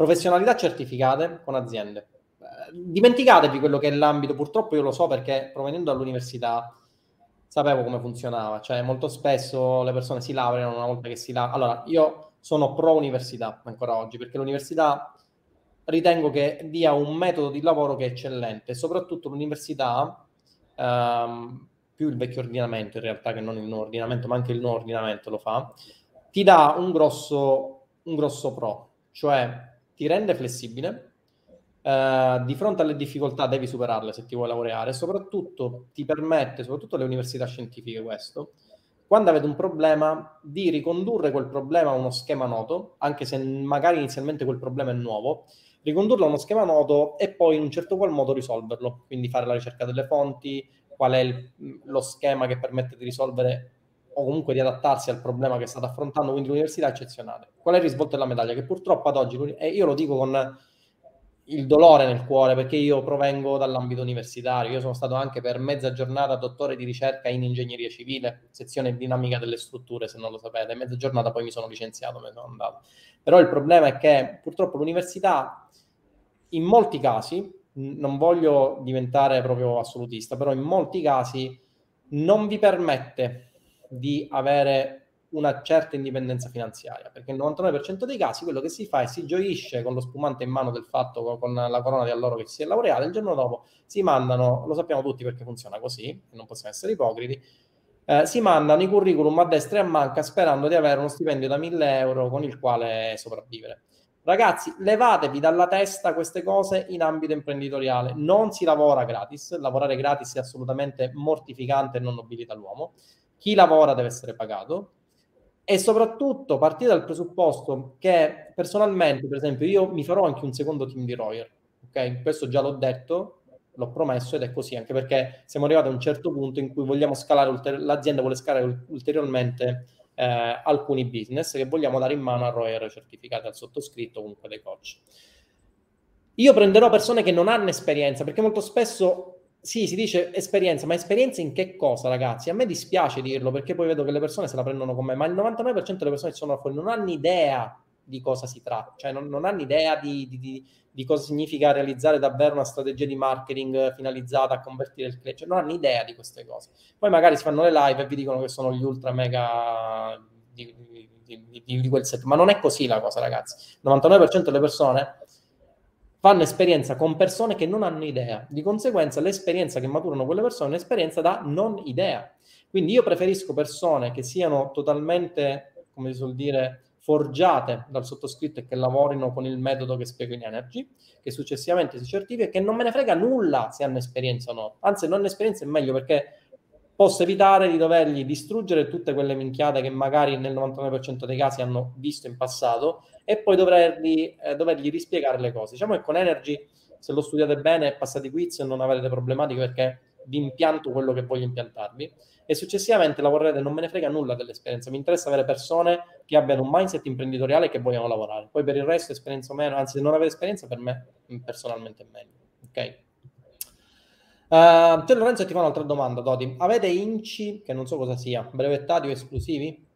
A: professionalità certificate con aziende. Eh, dimenticatevi quello che è l'ambito, purtroppo io lo so perché provenendo dall'università sapevo come funzionava, cioè molto spesso le persone si laureano una volta che si laureano. Allora, io sono pro università ancora oggi, perché l'università ritengo che dia un metodo di lavoro che è eccellente, soprattutto l'università, ehm, più il vecchio ordinamento in realtà che non il nuovo ordinamento, ma anche il nuovo ordinamento lo fa, ti dà un grosso, un grosso pro, cioè ti rende flessibile, Uh, di fronte alle difficoltà devi superarle se ti vuoi laureare, soprattutto ti permette, soprattutto le università scientifiche questo, quando avete un problema, di ricondurre quel problema a uno schema noto, anche se magari inizialmente quel problema è nuovo, ricondurlo a uno schema noto e poi in un certo qual modo risolverlo, quindi fare la ricerca delle fonti, qual è il, lo schema che permette di risolvere o comunque di adattarsi al problema che state affrontando, quindi l'università è eccezionale. Qual è il risvolto della medaglia? Che purtroppo ad oggi, e io lo dico con il dolore nel cuore perché io provengo dall'ambito universitario, io sono stato anche per mezza giornata dottore di ricerca in ingegneria civile, sezione dinamica delle strutture se non lo sapete, mezza giornata poi mi sono licenziato, me ne sono andato. Però il problema è che purtroppo l'università in molti casi, non voglio diventare proprio assolutista, però in molti casi non vi permette di avere una certa indipendenza finanziaria, perché nel 99% dei casi quello che si fa è si gioisce con lo spumante in mano del fatto, con la corona di allora che si è laureato, il giorno dopo si mandano, lo sappiamo tutti perché funziona così, non possiamo essere ipocriti, eh, si mandano i curriculum a destra e a manca sperando di avere uno stipendio da 1000 euro con il quale sopravvivere. Ragazzi, levatevi dalla testa queste cose in ambito imprenditoriale. Non si lavora gratis, lavorare gratis è assolutamente mortificante e non nobilita l'uomo. Chi lavora deve essere pagato, e soprattutto partire dal presupposto che personalmente, per esempio, io mi farò anche un secondo team di Royer, ok? Questo già l'ho detto, l'ho promesso ed è così, anche perché siamo arrivati a un certo punto in cui vogliamo scalare, ulter- l'azienda vuole scalare ulteriormente eh, alcuni business che vogliamo dare in mano a Royer certificati al sottoscritto, comunque dei coach. Io prenderò persone che non hanno esperienza, perché molto spesso sì, si dice esperienza, ma esperienza in che cosa, ragazzi? A me dispiace dirlo perché poi vedo che le persone se la prendono con me, ma il 99% delle persone che sono fuori non hanno idea di cosa si tratta, cioè non, non hanno idea di, di, di, cosa significa realizzare davvero una strategia di marketing finalizzata a convertire il cliente, cioè non hanno idea di queste cose. Poi magari si fanno le live e vi dicono che sono gli ultra mega di, di quel set, ma non è così la cosa, ragazzi. Il 99% delle persone fanno esperienza con persone che non hanno idea. Di conseguenza, l'esperienza che maturano quelle persone è un'esperienza da non idea. Quindi io preferisco persone che siano totalmente, come si suol dire, forgiate dal sottoscritto e che lavorino con il metodo che spiego in Energy, che successivamente si certifica e che non me ne frega nulla se hanno esperienza o no. Anzi, non hanno esperienza è meglio perché posso evitare di dovergli distruggere tutte quelle minchiate che magari nel 99% dei casi hanno visto in passato e poi dovergli, eh, dovergli rispiegare le cose. Diciamo che con Energy, se lo studiate bene, passate i quiz e non avrete problematiche perché vi impianto quello che voglio impiantarvi e successivamente lavorerete, non me ne frega nulla dell'esperienza, mi interessa avere persone che abbiano un mindset imprenditoriale e che vogliano lavorare. Poi per il resto, esperienza o meno, anzi, se non avere esperienza, per me personalmente è meglio. Ok? Uh, c'è Lorenzo ti fa un'altra domanda, Dodi. Avete inci, che non so cosa sia, brevettati o esclusivi?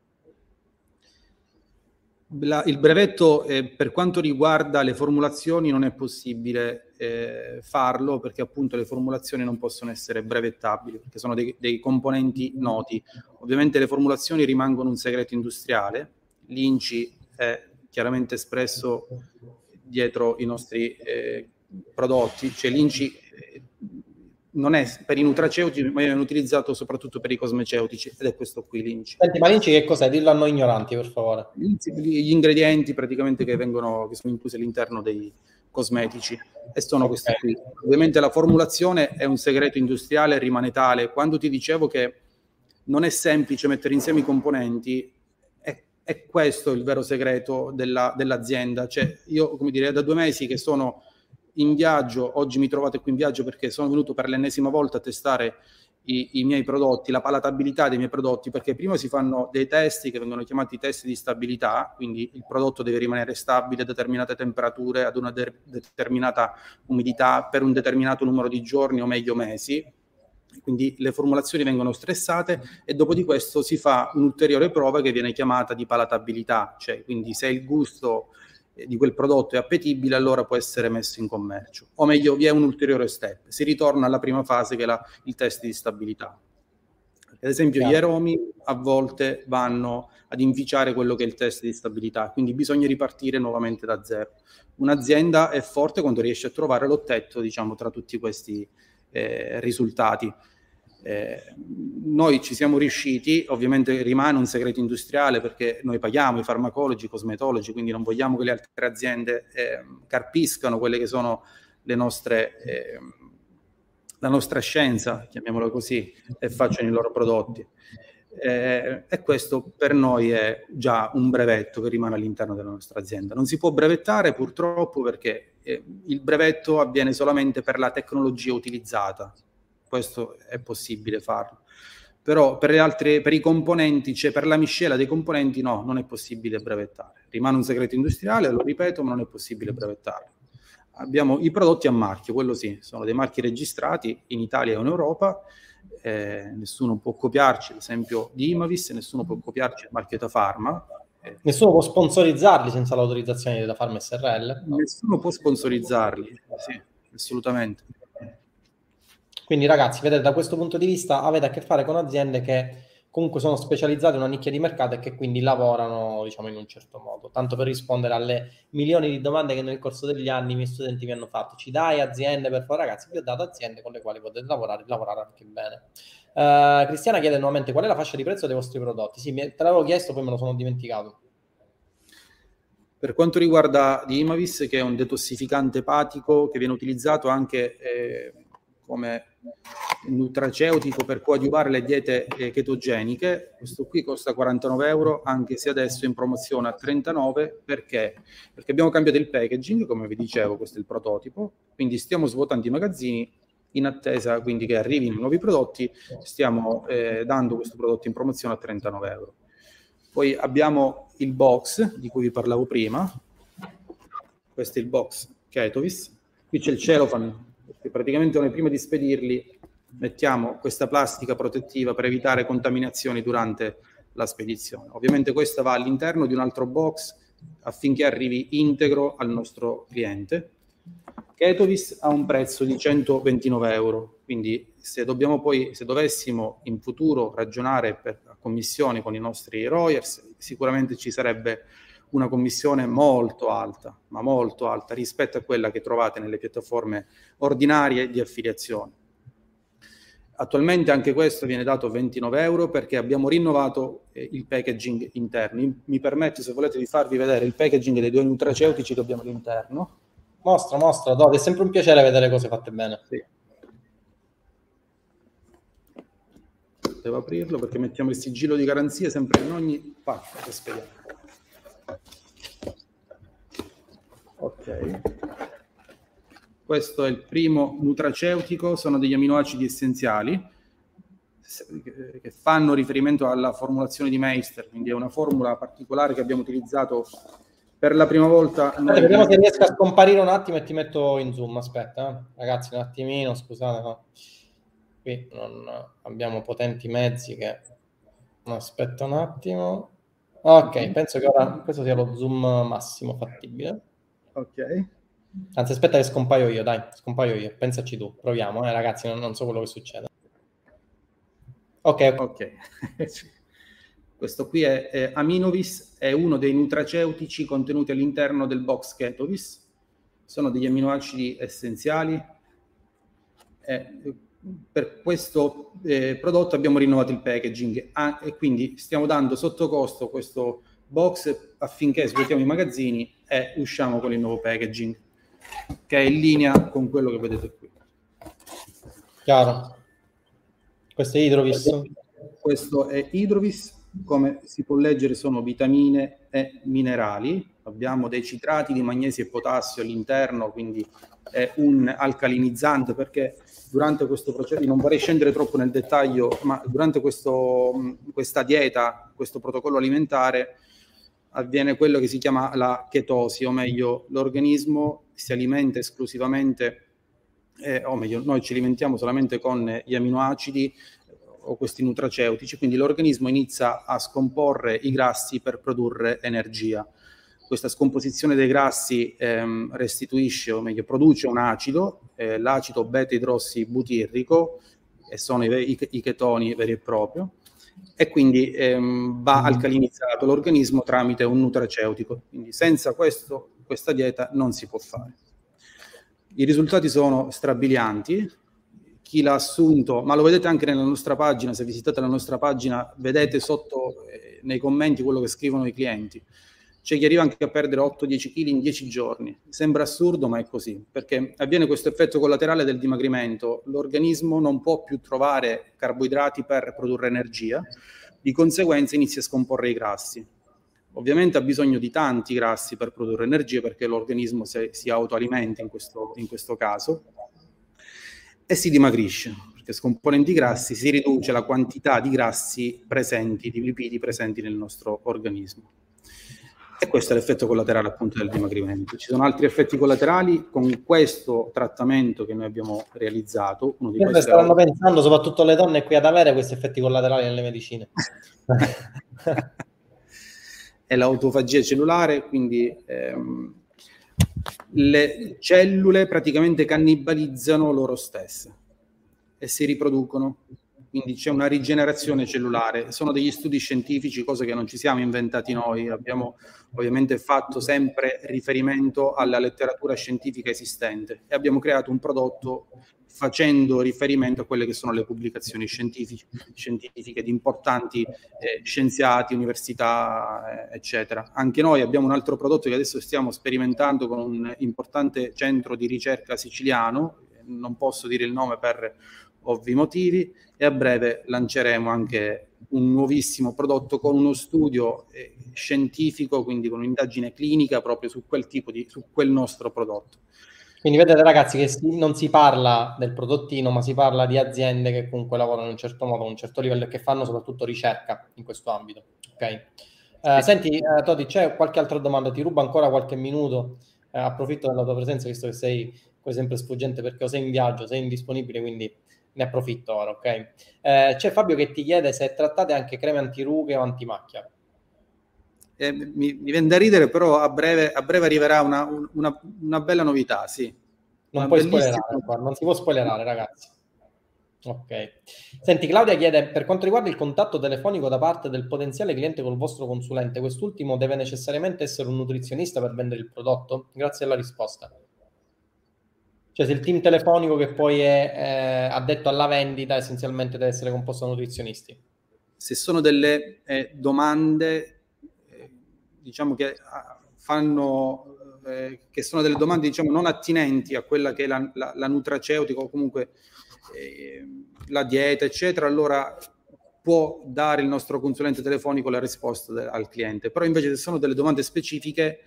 B: La, il brevetto eh, per quanto riguarda le formulazioni non è possibile eh, farlo perché appunto le formulazioni non possono essere brevettabili perché sono dei, dei, componenti noti. Ovviamente le formulazioni rimangono un segreto industriale, l'INCI è chiaramente espresso dietro i nostri eh, prodotti, cioè l'INCI non è per i nutraceutici, ma viene utilizzato soprattutto per i cosmeceutici ed è questo qui l'INCI.
A: Senti, ma l'INCI che cos'è? Dillo a noi ignoranti, per favore.
B: Gli ingredienti praticamente che vengono, che sono inclusi all'interno dei cosmetici e sono questi okay. qui. Ovviamente la formulazione è un segreto industriale, rimane tale. Quando ti dicevo che non è semplice mettere insieme i componenti, è, è questo il vero segreto della, dell'azienda. Cioè, io, come dire, da due mesi che sono in viaggio, oggi mi trovate qui in viaggio perché sono venuto per l'ennesima volta a testare i, i, miei prodotti, la palatabilità dei miei prodotti, perché prima si fanno dei test che vengono chiamati test di stabilità, quindi il prodotto deve rimanere stabile a determinate temperature, ad una de- determinata umidità per un determinato numero di giorni o meglio mesi. Quindi le formulazioni vengono stressate e dopo di questo si fa un'ulteriore prova che viene chiamata di palatabilità, cioè quindi se il gusto di quel prodotto è appetibile, allora può essere messo in commercio. O meglio, vi è un ulteriore step. Si ritorna alla prima fase che è la, il test di stabilità. Ad esempio, Chiaro. gli aromi a volte vanno ad inficiare quello che è il test di stabilità, quindi bisogna ripartire nuovamente da zero. Un'azienda è forte quando riesce a trovare l'ottetto, diciamo, tra tutti questi eh, risultati. Eh, noi ci siamo riusciti, ovviamente rimane un segreto industriale perché noi paghiamo i farmacologi, i cosmetologi, quindi non vogliamo che le altre aziende eh, carpiscano quelle che sono le nostre, eh, la nostra scienza, chiamiamola così, e facciano i loro prodotti. Eh, e questo per noi è già un brevetto che rimane all'interno della nostra azienda. Non si può brevettare purtroppo perché eh, il brevetto avviene solamente per la tecnologia utilizzata, questo è possibile farlo. Però per, le altre, per i componenti, cioè per la miscela dei componenti, no, non è possibile brevettare. Rimane un segreto industriale, lo ripeto, ma non è possibile brevettare. Abbiamo i prodotti a marchio, quello sì, sono dei marchi registrati in Italia e in Europa, eh, nessuno può copiarci, ad esempio di Imavis, nessuno può copiarci il marchio da Pharma.
A: Eh, nessuno può sponsorizzarli senza l'autorizzazione da Pharma SRL?
B: No. Nessuno può sponsorizzarli, sì, assolutamente.
A: Quindi ragazzi, vedete, da questo punto di vista avete a che fare con aziende che comunque sono specializzate in una nicchia di mercato e che quindi lavorano, diciamo, in un certo modo. Tanto per rispondere alle milioni di domande che nel corso degli anni i miei studenti mi hanno fatto. Ci dai aziende per fare, ragazzi, vi ho dato aziende con le quali potete lavorare, lavorare anche bene. Uh, Cristiana chiede nuovamente qual è la fascia di prezzo dei vostri prodotti. Sì, te l'avevo chiesto, poi me lo sono dimenticato.
B: Per quanto riguarda Imavis, che è un detossificante epatico che viene utilizzato anche eh, come nutraceutico per coadiuvare le diete eh, chetogeniche. Questo qui costa 49 euro, anche se adesso è in promozione a 39. Perché? Perché abbiamo cambiato il packaging, come vi dicevo, questo è il prototipo. Quindi stiamo svuotando i magazzini in attesa quindi che arrivino nuovi prodotti. Stiamo eh, dando questo prodotto in promozione a 39 euro. Poi abbiamo il box di cui vi parlavo prima. Questo è il box Ketovis. Qui c'è il cellophane perché praticamente noi prima di spedirli mettiamo questa plastica protettiva per evitare contaminazioni durante la spedizione. Ovviamente questa va all'interno di un altro box affinché arrivi integro al nostro cliente. Ketovis ha un prezzo di 129 euro, quindi se poi, se dovessimo in futuro ragionare per commissioni con i nostri Royers, sicuramente ci sarebbe una commissione molto alta, ma molto alta rispetto a quella che trovate nelle piattaforme ordinarie di affiliazione. Attualmente anche questo viene dato 29 euro perché abbiamo rinnovato eh, il packaging interno. Mi permetto, se volete, di farvi vedere il packaging dei due nutraceutici che abbiamo all'interno.
A: Mostra, mostra, Dodi, è sempre un piacere vedere cose fatte bene. Sì.
B: Devo aprirlo perché mettiamo il sigillo di garanzia sempre in ogni pacco che spediamo. Ok. Questo è il primo nutraceutico, sono degli aminoacidi essenziali che fanno riferimento alla formulazione di Meister, quindi è una formula particolare che abbiamo utilizzato per la prima volta.
A: Aspetta, vediamo se riesco a scomparire un attimo e ti metto in zoom. Aspetta, eh. ragazzi, un attimino, scusate, no. qui non abbiamo potenti mezzi che. Aspetta un attimo. Ok, penso che ora questo sia lo zoom massimo fattibile.
B: Ok.
A: Anzi, aspetta che scompaio io, dai, scompaio io. Pensaci tu, proviamo, eh, ragazzi, non, non so quello che succede.
B: Ok, ok. (laughs) Questo qui è, è Aminovis, è uno dei nutraceutici contenuti all'interno del box Ketovis. Sono degli aminoacidi essenziali. Eh, per questo eh, prodotto abbiamo rinnovato il packaging ah, e quindi stiamo dando sotto costo questo box affinché svuotiamo i magazzini e usciamo con il nuovo packaging che è in linea con quello che vedete qui.
A: Chiaro. Questo è Hydrovis?
B: Questo è Hydrovis, come si può leggere sono vitamine e minerali. Abbiamo dei citrati di magnesio e potassio all'interno, quindi è un alcalinizzante perché durante questo processo, non vorrei scendere troppo nel dettaglio, ma durante questo, questa dieta, questo protocollo alimentare, avviene quello che si chiama la chetosi, o meglio, l'organismo si alimenta esclusivamente eh, o meglio, noi ci alimentiamo solamente con gli aminoacidi o questi nutraceutici, quindi l'organismo inizia a scomporre i grassi per produrre energia. Questa scomposizione dei grassi ehm, restituisce, o meglio, produce un acido, eh, l'acido beta-idrossibutirrico, e sono i, i, i, chetoni veri e propri, e quindi ehm, va mm. alcalinizzato l'organismo tramite un nutraceutico. Quindi senza questo, questa dieta non si può fare. I risultati sono strabilianti, chi l'ha assunto, ma lo vedete anche nella nostra pagina, se visitate la nostra pagina vedete sotto eh, nei commenti quello che scrivono i clienti. C'è chi arriva anche a perdere 8-10 kg in 10 giorni. Sembra assurdo, ma è così, perché avviene questo effetto collaterale del dimagrimento. L'organismo non può più trovare carboidrati per produrre energia, di conseguenza inizia a scomporre i grassi. Ovviamente ha bisogno di tanti grassi per produrre energia perché l'organismo si, si autoalimenta in questo, in questo caso e si dimagrisce perché scomponendo i grassi si riduce la quantità di grassi presenti, di lipidi presenti nel nostro organismo. E questo è l'effetto collaterale appunto del dimagrimento. Ci sono altri effetti collaterali con questo trattamento che noi abbiamo realizzato.
A: Uno di questi staranno è... pensando, soprattutto le donne qui ad avere questi effetti collaterali nelle medicine. (laughs)
B: è l'autofagia cellulare, quindi ehm, le cellule praticamente cannibalizzano loro stesse e si riproducono. Quindi c'è una rigenerazione cellulare. Sono degli studi scientifici, cose che non ci siamo inventati noi. Abbiamo ovviamente fatto sempre riferimento alla letteratura scientifica esistente e abbiamo creato un prodotto facendo riferimento a quelle che sono le pubblicazioni scientifiche, di importanti eh, scienziati, università, eh, eccetera. Anche noi abbiamo un altro prodotto che adesso stiamo sperimentando con un importante centro di ricerca siciliano, non posso dire il nome per ovvi motivi, e a breve lanceremo anche un nuovissimo prodotto con uno studio eh, scientifico, quindi con un'indagine clinica proprio su quel tipo di, su quel nostro prodotto.
A: Quindi vedete ragazzi che non si parla del prodottino, ma si parla di aziende che comunque lavorano in un certo modo, a un certo livello e che fanno soprattutto ricerca in questo ambito. Ok. Uh, senti, uh, Toti, c'è qualche altra domanda? Ti rubo ancora qualche minuto. Uh, approfitto della tua presenza, visto che sei come sempre sfuggente perché o sei in viaggio, sei indisponibile, quindi ne approfitto ora, ok? c'è Fabio che ti chiede se trattate anche creme antirughe o antimacchia.
B: Eh, mi, mi, viene da ridere, però a breve, a breve arriverà una, una, una, bella novità, sì.
A: Non, puoi bellissima... non si può spoilerare, ragazzi. Ok. Senti, Claudia chiede, per quanto riguarda il contatto telefonico da parte del potenziale cliente col vostro consulente, quest'ultimo deve necessariamente essere un nutrizionista per vendere il prodotto? Grazie alla risposta. Cioè, se il team telefonico che poi è eh, addetto alla vendita, essenzialmente deve essere composto da nutrizionisti.
B: Se sono delle eh, domande diciamo che ah, fanno eh, che sono delle domande diciamo non attinenti a quella che è la, la, la nutraceutica o comunque eh, la dieta eccetera allora può dare il nostro consulente telefonico la risposta de- al cliente però invece se sono delle domande specifiche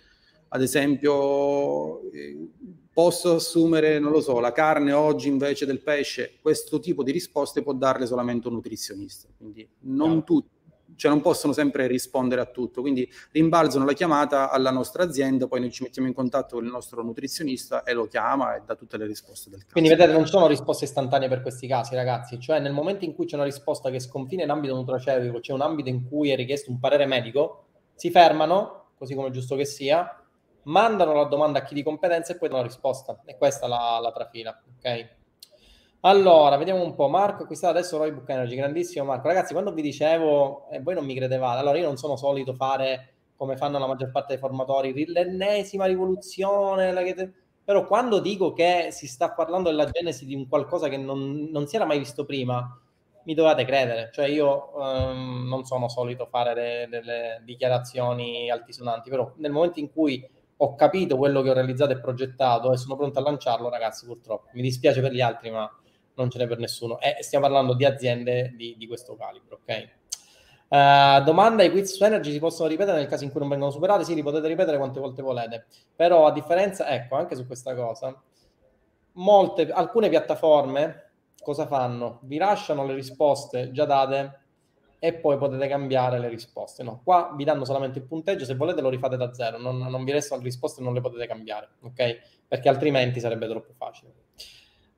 B: ad esempio eh, posso assumere, non lo so, la carne oggi invece del pesce, questo tipo di risposte può darle solamente un nutrizionista. Quindi non tutti cioè non possono sempre rispondere a tutto, quindi rimbalzano la chiamata alla nostra azienda, poi noi ci mettiamo in contatto con il nostro nutrizionista e lo chiama e dà tutte le risposte del caso.
A: Quindi vedete, non sono risposte istantanee per questi casi, ragazzi, cioè nel momento in cui c'è una risposta che sconfina in ambito nutraceutico, c'è un ambito in cui è richiesto un parere medico, si fermano, così come è giusto che sia, mandano la domanda a chi di competenza e poi danno la risposta. E questa è la, la trafila, ok? Allora, vediamo un po'. Marco acquistato adesso Roy Book Energy, grandissimo Marco. Ragazzi, quando vi dicevo, e voi non mi credevate, allora io non sono solito fare come fanno la maggior parte dei formatori, l'ennesima rivoluzione, la che... però quando dico che si sta parlando della genesi di un qualcosa che non, non si era mai visto prima, mi dovete credere. Cioè io um, non sono solito fare de- delle dichiarazioni altisonanti, però nel momento in cui ho capito quello che ho realizzato e progettato e sono pronto a lanciarlo, ragazzi, purtroppo. Mi dispiace per gli altri, ma non ce n'è per nessuno. E stiamo parlando di aziende di, di questo calibro, ok? Uh, domanda: i quiz su Energy si possono ripetere nel caso in cui non vengono superati? Sì, li potete ripetere quante volte volete. Però a differenza, ecco, anche su questa cosa, molte, alcune piattaforme cosa fanno? Vi lasciano le risposte già date e poi potete cambiare le risposte. No, qua vi danno solamente il punteggio, se volete lo rifate da zero, non, non vi restano risposte e non le potete cambiare, ok? Perché altrimenti sarebbe troppo facile.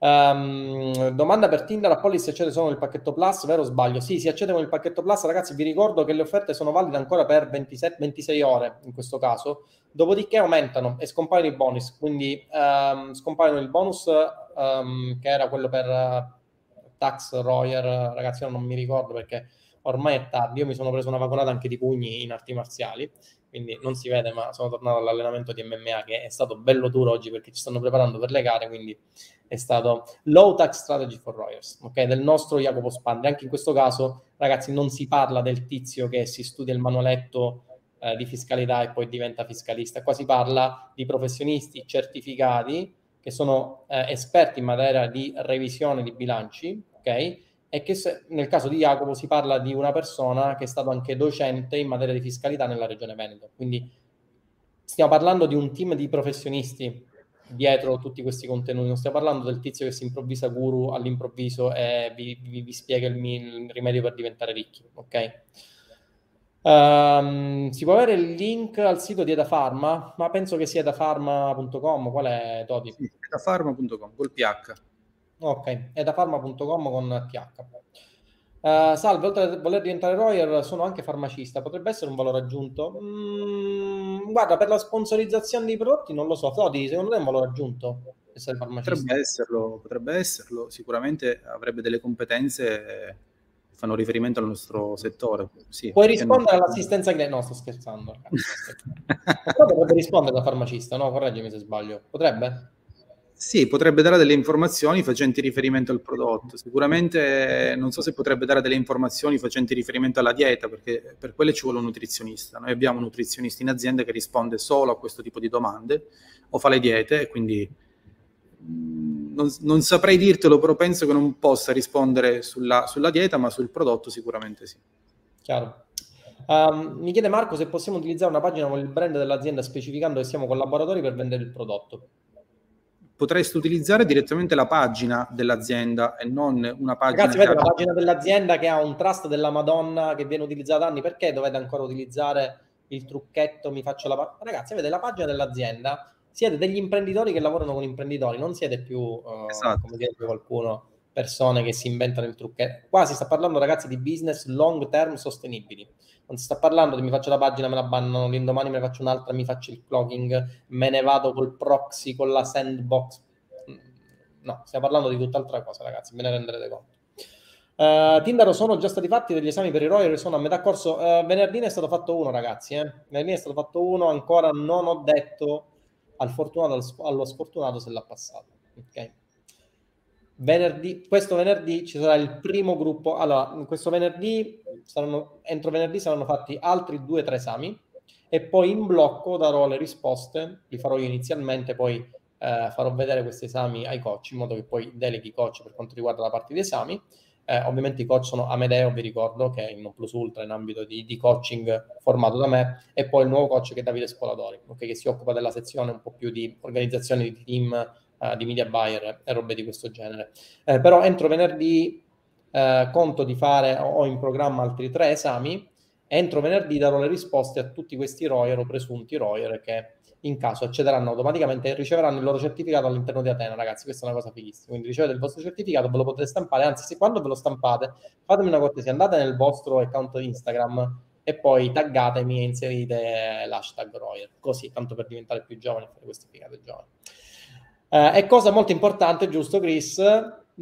A: Um, domanda per Tinder, a Polly si accede solo il pacchetto Plus, vero o sbaglio? Sì, si accede con il pacchetto Plus, ragazzi vi ricordo che le offerte sono valide ancora per 27, 26 ore in questo caso, dopodiché aumentano e scompaiono i bonus, quindi um, scompaiono il bonus um, che era quello per uh, Tax Royer, ragazzi io non mi ricordo perché ormai è tardi, io mi sono preso una vagonata anche di pugni in arti marziali, quindi non si vede, ma sono tornato all'allenamento di MMA che è stato bello duro oggi perché ci stanno preparando per le gare, quindi è stato low tax strategy for lawyers, ok? Del nostro Jacopo Spandri. Anche in questo caso, ragazzi, non si parla del tizio che si studia il manualetto eh, di fiscalità e poi diventa fiscalista. Qua si parla di professionisti certificati che sono eh, esperti in materia di revisione di bilanci, ok? E che se, nel caso di Jacopo si parla di una persona che è stato anche docente in materia di fiscalità nella regione Veneto. Quindi stiamo parlando di un team di professionisti dietro tutti questi contenuti. Non stiamo parlando del tizio che si improvvisa guru all'improvviso e vi, vi, vi spiega il, il, rimedio per diventare ricchi, ok? Um, si può avere il link al sito di Edafarma, ma penso che sia edafarma.com. Qual è Toti?
B: Sì, edafarma.com col PH.
A: Ok, edafarma.com con PH. Uh, salve, oltre a voler diventare lawyer, sono anche farmacista. Potrebbe essere un valore aggiunto? Mm, guarda, per la sponsorizzazione dei prodotti non lo so. Todi, secondo te è un valore aggiunto essere farmacista?
B: Potrebbe esserlo, potrebbe esserlo. Sicuramente avrebbe delle competenze che fanno riferimento al nostro settore. Sì,
A: Puoi rispondere no. all'assistenza cliente? No, sto scherzando. (laughs) Però potrebbe rispondere da farmacista, no? Correggimi se sbaglio. Potrebbe?
B: Sì, potrebbe dare delle informazioni facenti riferimento al prodotto. Sicuramente non so se potrebbe dare delle informazioni facenti riferimento alla dieta, perché per quelle ci vuole un nutrizionista. Noi abbiamo un nutrizionista in azienda che risponde solo a questo tipo di domande o fa le diete, quindi mm, non, non saprei dirtelo, però penso che non possa rispondere sulla, sulla dieta, ma sul prodotto sicuramente sì.
A: Chiaro. Um, mi chiede Marco se possiamo utilizzare una pagina con il brand dell'azienda specificando che siamo collaboratori per vendere il prodotto
B: potreste utilizzare direttamente la pagina dell'azienda e non una pagina...
A: Ragazzi, vedete la pagina dell'azienda che ha un trust della Madonna che viene utilizzata da anni, perché dovete ancora utilizzare il trucchetto mi faccio la... Ragazzi, vedete la pagina dell'azienda, siete degli imprenditori che lavorano con imprenditori, non siete più, uh, esatto. come direbbe qualcuno, persone che si inventano il trucchetto. Qua si sta parlando, ragazzi, di business long term sostenibili non si sta parlando di mi faccio la pagina, me la bannano, l'indomani me ne faccio un'altra, mi faccio il clogging, me ne vado col proxy, con la sandbox. No, stiamo parlando di tutt'altra cosa, ragazzi, ve ne renderete conto. Uh, Tindaro sono già stati fatti degli esami per i Royal, sono a metà corso. Uh, venerdì ne è stato fatto uno, ragazzi. Eh? Venerdì è stato fatto uno, ancora non ho detto al fortunato, allo sfortunato se l'ha passato. Ok venerdì, questo venerdì ci sarà il primo gruppo. Allora, questo venerdì, saranno, entro venerdì saranno fatti altri due o tre esami e poi in blocco darò le risposte, li farò io inizialmente, poi eh, farò vedere questi esami ai coach in modo che poi deleghi i coach per quanto riguarda la parte di esami. Eh, ovviamente i coach sono Amedeo, vi ricordo, che è il non plus ultra in ambito di, di, coaching formato da me, e poi il nuovo coach che è Davide Spoladori, okay, che si occupa della sezione un po' più di organizzazione di team, uh, di media buyer e robe di questo genere. Eh, però entro venerdì eh, conto di fare, ho in programma altri tre esami, entro venerdì darò le risposte a tutti questi royer o presunti royer che in caso accederanno automaticamente e riceveranno il loro certificato all'interno di Atena, ragazzi. Questa è una cosa fighissima. Quindi ricevete il vostro certificato, ve lo potete stampare. Anzi, se quando ve lo stampate, fatemi una cortesia, andate nel vostro account Instagram e poi taggatemi e inserite l'hashtag Royer. Così, tanto per diventare più giovani e fare queste figate giovani. Eh, e cosa molto importante, giusto, Chris?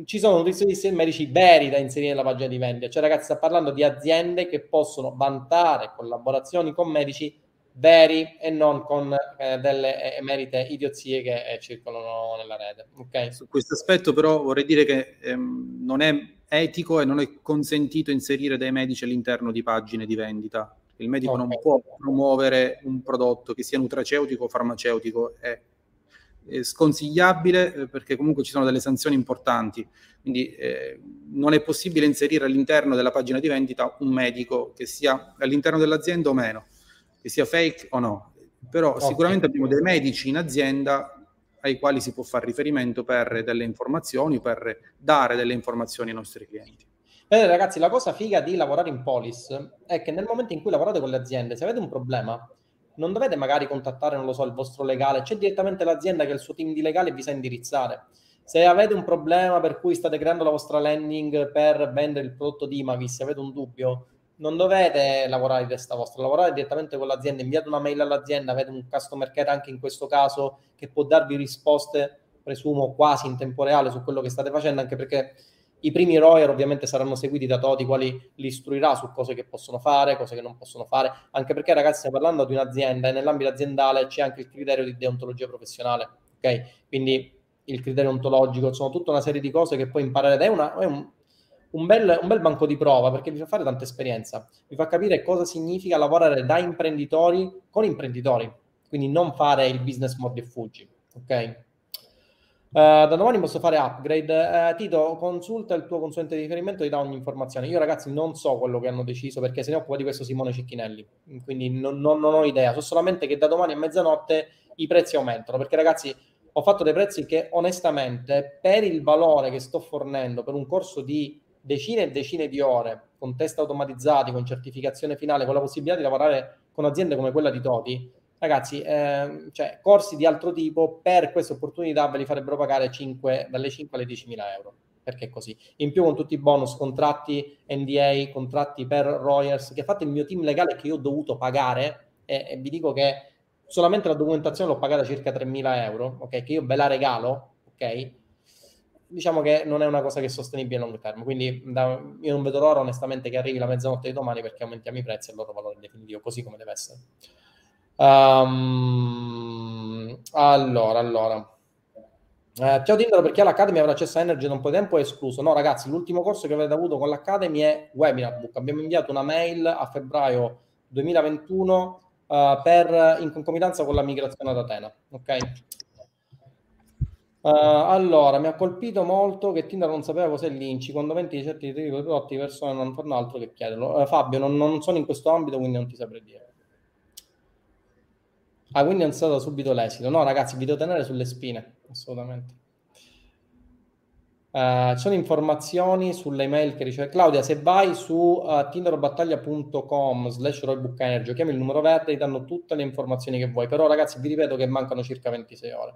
A: Ci sono nutrizionisti e medici veri da inserire nella pagina di vendita. Cioè, ragazzi, sta parlando di aziende che possono vantare collaborazioni con medici veri e non con eh, delle emerite idiozie che eh, circolano nella rete. Okay?
B: Su questo aspetto però vorrei dire che ehm, non è etico e non è consentito inserire dei medici all'interno di pagine di vendita. Il medico okay. non può promuovere un prodotto che sia nutraceutico o farmaceutico, è, è sconsigliabile eh, perché comunque ci sono delle sanzioni importanti. Quindi eh, non è possibile inserire all'interno della pagina di vendita un medico che sia all'interno dell'azienda o meno che sia fake o no. Però okay. sicuramente abbiamo dei medici in azienda ai quali si può fare riferimento per delle informazioni, per dare delle informazioni ai nostri clienti.
A: Vedete ragazzi, la cosa figa di lavorare in Polis è che nel momento in cui lavorate con le aziende, se avete un problema, non dovete magari contattare, non lo so, il vostro legale, c'è direttamente l'azienda che il suo team di legale vi sa indirizzare. Se avete un problema per cui state creando la vostra landing per vendere il prodotto di Imavis, se avete un dubbio, non dovete lavorare di testa vostra, lavorate direttamente con l'azienda, inviate una mail all'azienda, avete un customer care anche in questo caso che può darvi risposte, presumo, quasi in tempo reale su quello che state facendo, anche perché i primi royer ovviamente saranno seguiti da Toti, quali li istruirà su cose che possono fare, cose che non possono fare, anche perché ragazzi stiamo parlando di un'azienda e nell'ambito aziendale c'è anche il criterio di deontologia professionale, ok? Quindi il criterio ontologico, sono tutta una serie di cose che poi imparare È, una, è un, un bel, un bel, banco di prova perché vi fa fare tanta esperienza, vi fa capire cosa significa lavorare da imprenditori con imprenditori, quindi non fare il business mordi e fuggi, ok? Uh, da domani posso fare upgrade. Uh, Tito, consulta il tuo consulente di riferimento e ti dà ogni informazione. Io, ragazzi, non so quello che hanno deciso perché se ne occupa di questo Simone Cicchinelli, quindi non, non, non ho idea. So solamente che da domani a mezzanotte i prezzi aumentano perché, ragazzi, ho fatto dei prezzi che onestamente, per il valore che sto fornendo per un corso di decine e decine di ore con test automatizzati, con certificazione finale, con la possibilità di lavorare con aziende come quella di Toti, ragazzi, eh, cioè, corsi di altro tipo per queste opportunità ve li farebbero pagare 5, dalle 5 alle 10 mila euro. Perché così? In più con tutti i bonus, contratti NDA, contratti per Royers, che fatto il mio team legale che io ho dovuto pagare, e, e vi dico che solamente la documentazione l'ho pagata circa 3 mila euro, ok? Che io ve la regalo, ok? diciamo che non è una cosa che è sostenibile a lungo termine. Quindi da, io non vedo l'oro onestamente che arrivi la mezzanotte di domani perché aumentiamo i prezzi e il loro valore definitivo, così come deve essere. Um, allora, allora. Eh, ciao Tindaro, perché l'Academy avrà accesso a Energy da un po' di tempo è escluso. No, ragazzi, l'ultimo corso che avete avuto con l'Academy è Webinar Book. Abbiamo inviato una mail a febbraio 2021 uh, eh, per, in concomitanza con la migrazione ad Atena. Ok? Uh, allora, mi ha colpito molto che Tinder non sapeva cos'è l'Inci, quando venti certi tipi di prodotti persone non fanno altro che chiederlo. Uh, Fabio, non, non, sono in questo ambito, quindi non ti saprei dire. Ah, quindi è stato subito l'esito. No, ragazzi, vi devo tenere sulle spine, assolutamente. Uh, ci sono informazioni sulle email che riceve Claudia. Se vai su uh, tinderbattaglia.com slash roybook chiami il numero verde, ti danno tutte le informazioni che vuoi. Però, ragazzi, vi ripeto che mancano circa 26 ore.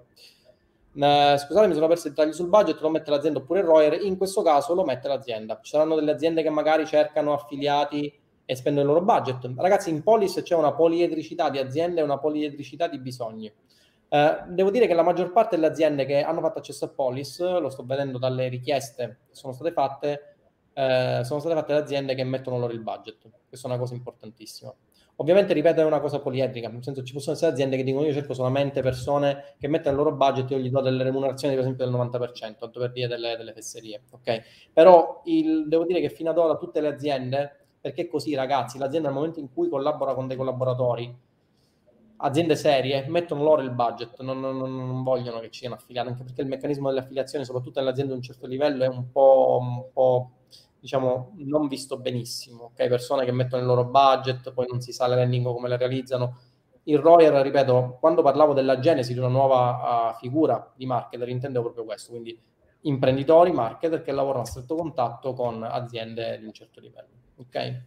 A: Uh, scusate, mi sono perso i dettagli sul budget, lo mette l'azienda oppure il Royer, in questo caso lo mette l'azienda. Ci saranno delle aziende che magari cercano affiliati e spendono il loro budget. Ragazzi, in Polis c'è una poliedricità di aziende e una poliedricità di bisogni. Uh, devo dire che la maggior parte delle aziende che hanno fatto accesso a Polis, lo sto vedendo dalle richieste che sono state fatte, uh, sono state fatte da aziende che mettono loro il budget. Questa è una cosa importantissima. Ovviamente, ripeto, è una cosa poliedrica, nel senso ci possono essere aziende che dicono io cerco solamente persone che mettono il loro budget e io gli do delle remunerazioni, per esempio, del 90%, tanto per dire delle, delle fesserie, ok? Però il, devo dire che fino ad ora tutte le aziende, perché così ragazzi, l'azienda nel momento in cui collabora con dei collaboratori, aziende serie, mettono loro il budget, non, non, non vogliono che ci siano affiliati, anche perché il meccanismo delle affiliazioni, soprattutto nelle aziende di un certo livello, è un po', un po' diciamo, non visto benissimo. Okay? Persone che mettono il loro budget, poi non si sa le landing come le realizzano. Il Royer, ripeto, quando parlavo della genesi di una nuova uh, figura di marketer, intendevo proprio questo, quindi imprenditori, marketer che lavorano a stretto contatto con aziende di un certo livello. Ok?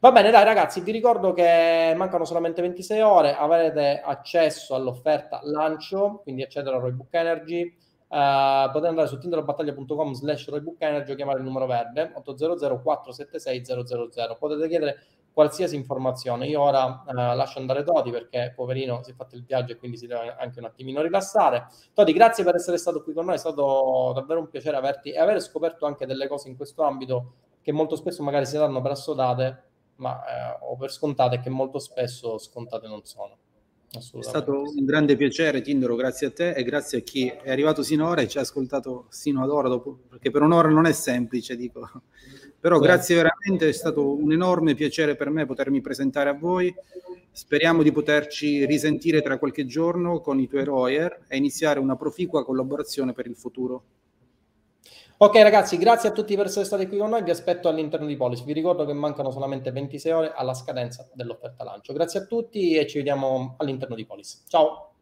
A: Va bene, dai ragazzi, vi ricordo che mancano solamente 26 ore, avrete accesso all'offerta lancio, quindi accedere a Roybook Energy, Uh, potete andare su tinderbattaglia.com slash Energy o chiamare il numero verde 800 476 000 potete chiedere qualsiasi informazione. Io ora uh, lascio andare Toti perché poverino si è fatto il viaggio e quindi si deve anche un attimino rilassare. Toti grazie per essere stato qui con noi è stato davvero un piacere averti e aver scoperto anche delle cose in questo ambito che molto spesso magari si danno per assodate ma, eh, o per scontate che molto spesso scontate non sono
B: è stato un grande piacere, Tindoro, grazie a te e grazie a chi è arrivato sinora e ci ha ascoltato sino ad ora, dopo, perché per un'ora non è semplice, dico. Però sì. grazie veramente, è stato un enorme piacere per me potermi presentare a voi. Speriamo di poterci risentire tra qualche giorno con i tuoi Royer e iniziare una proficua collaborazione per il futuro.
A: Ok ragazzi, grazie a tutti per essere stati qui con noi, vi aspetto all'interno di Polis. Vi ricordo che mancano solamente 26 ore alla scadenza dell'offerta lancio. Grazie a tutti e ci vediamo all'interno di Polis. Ciao!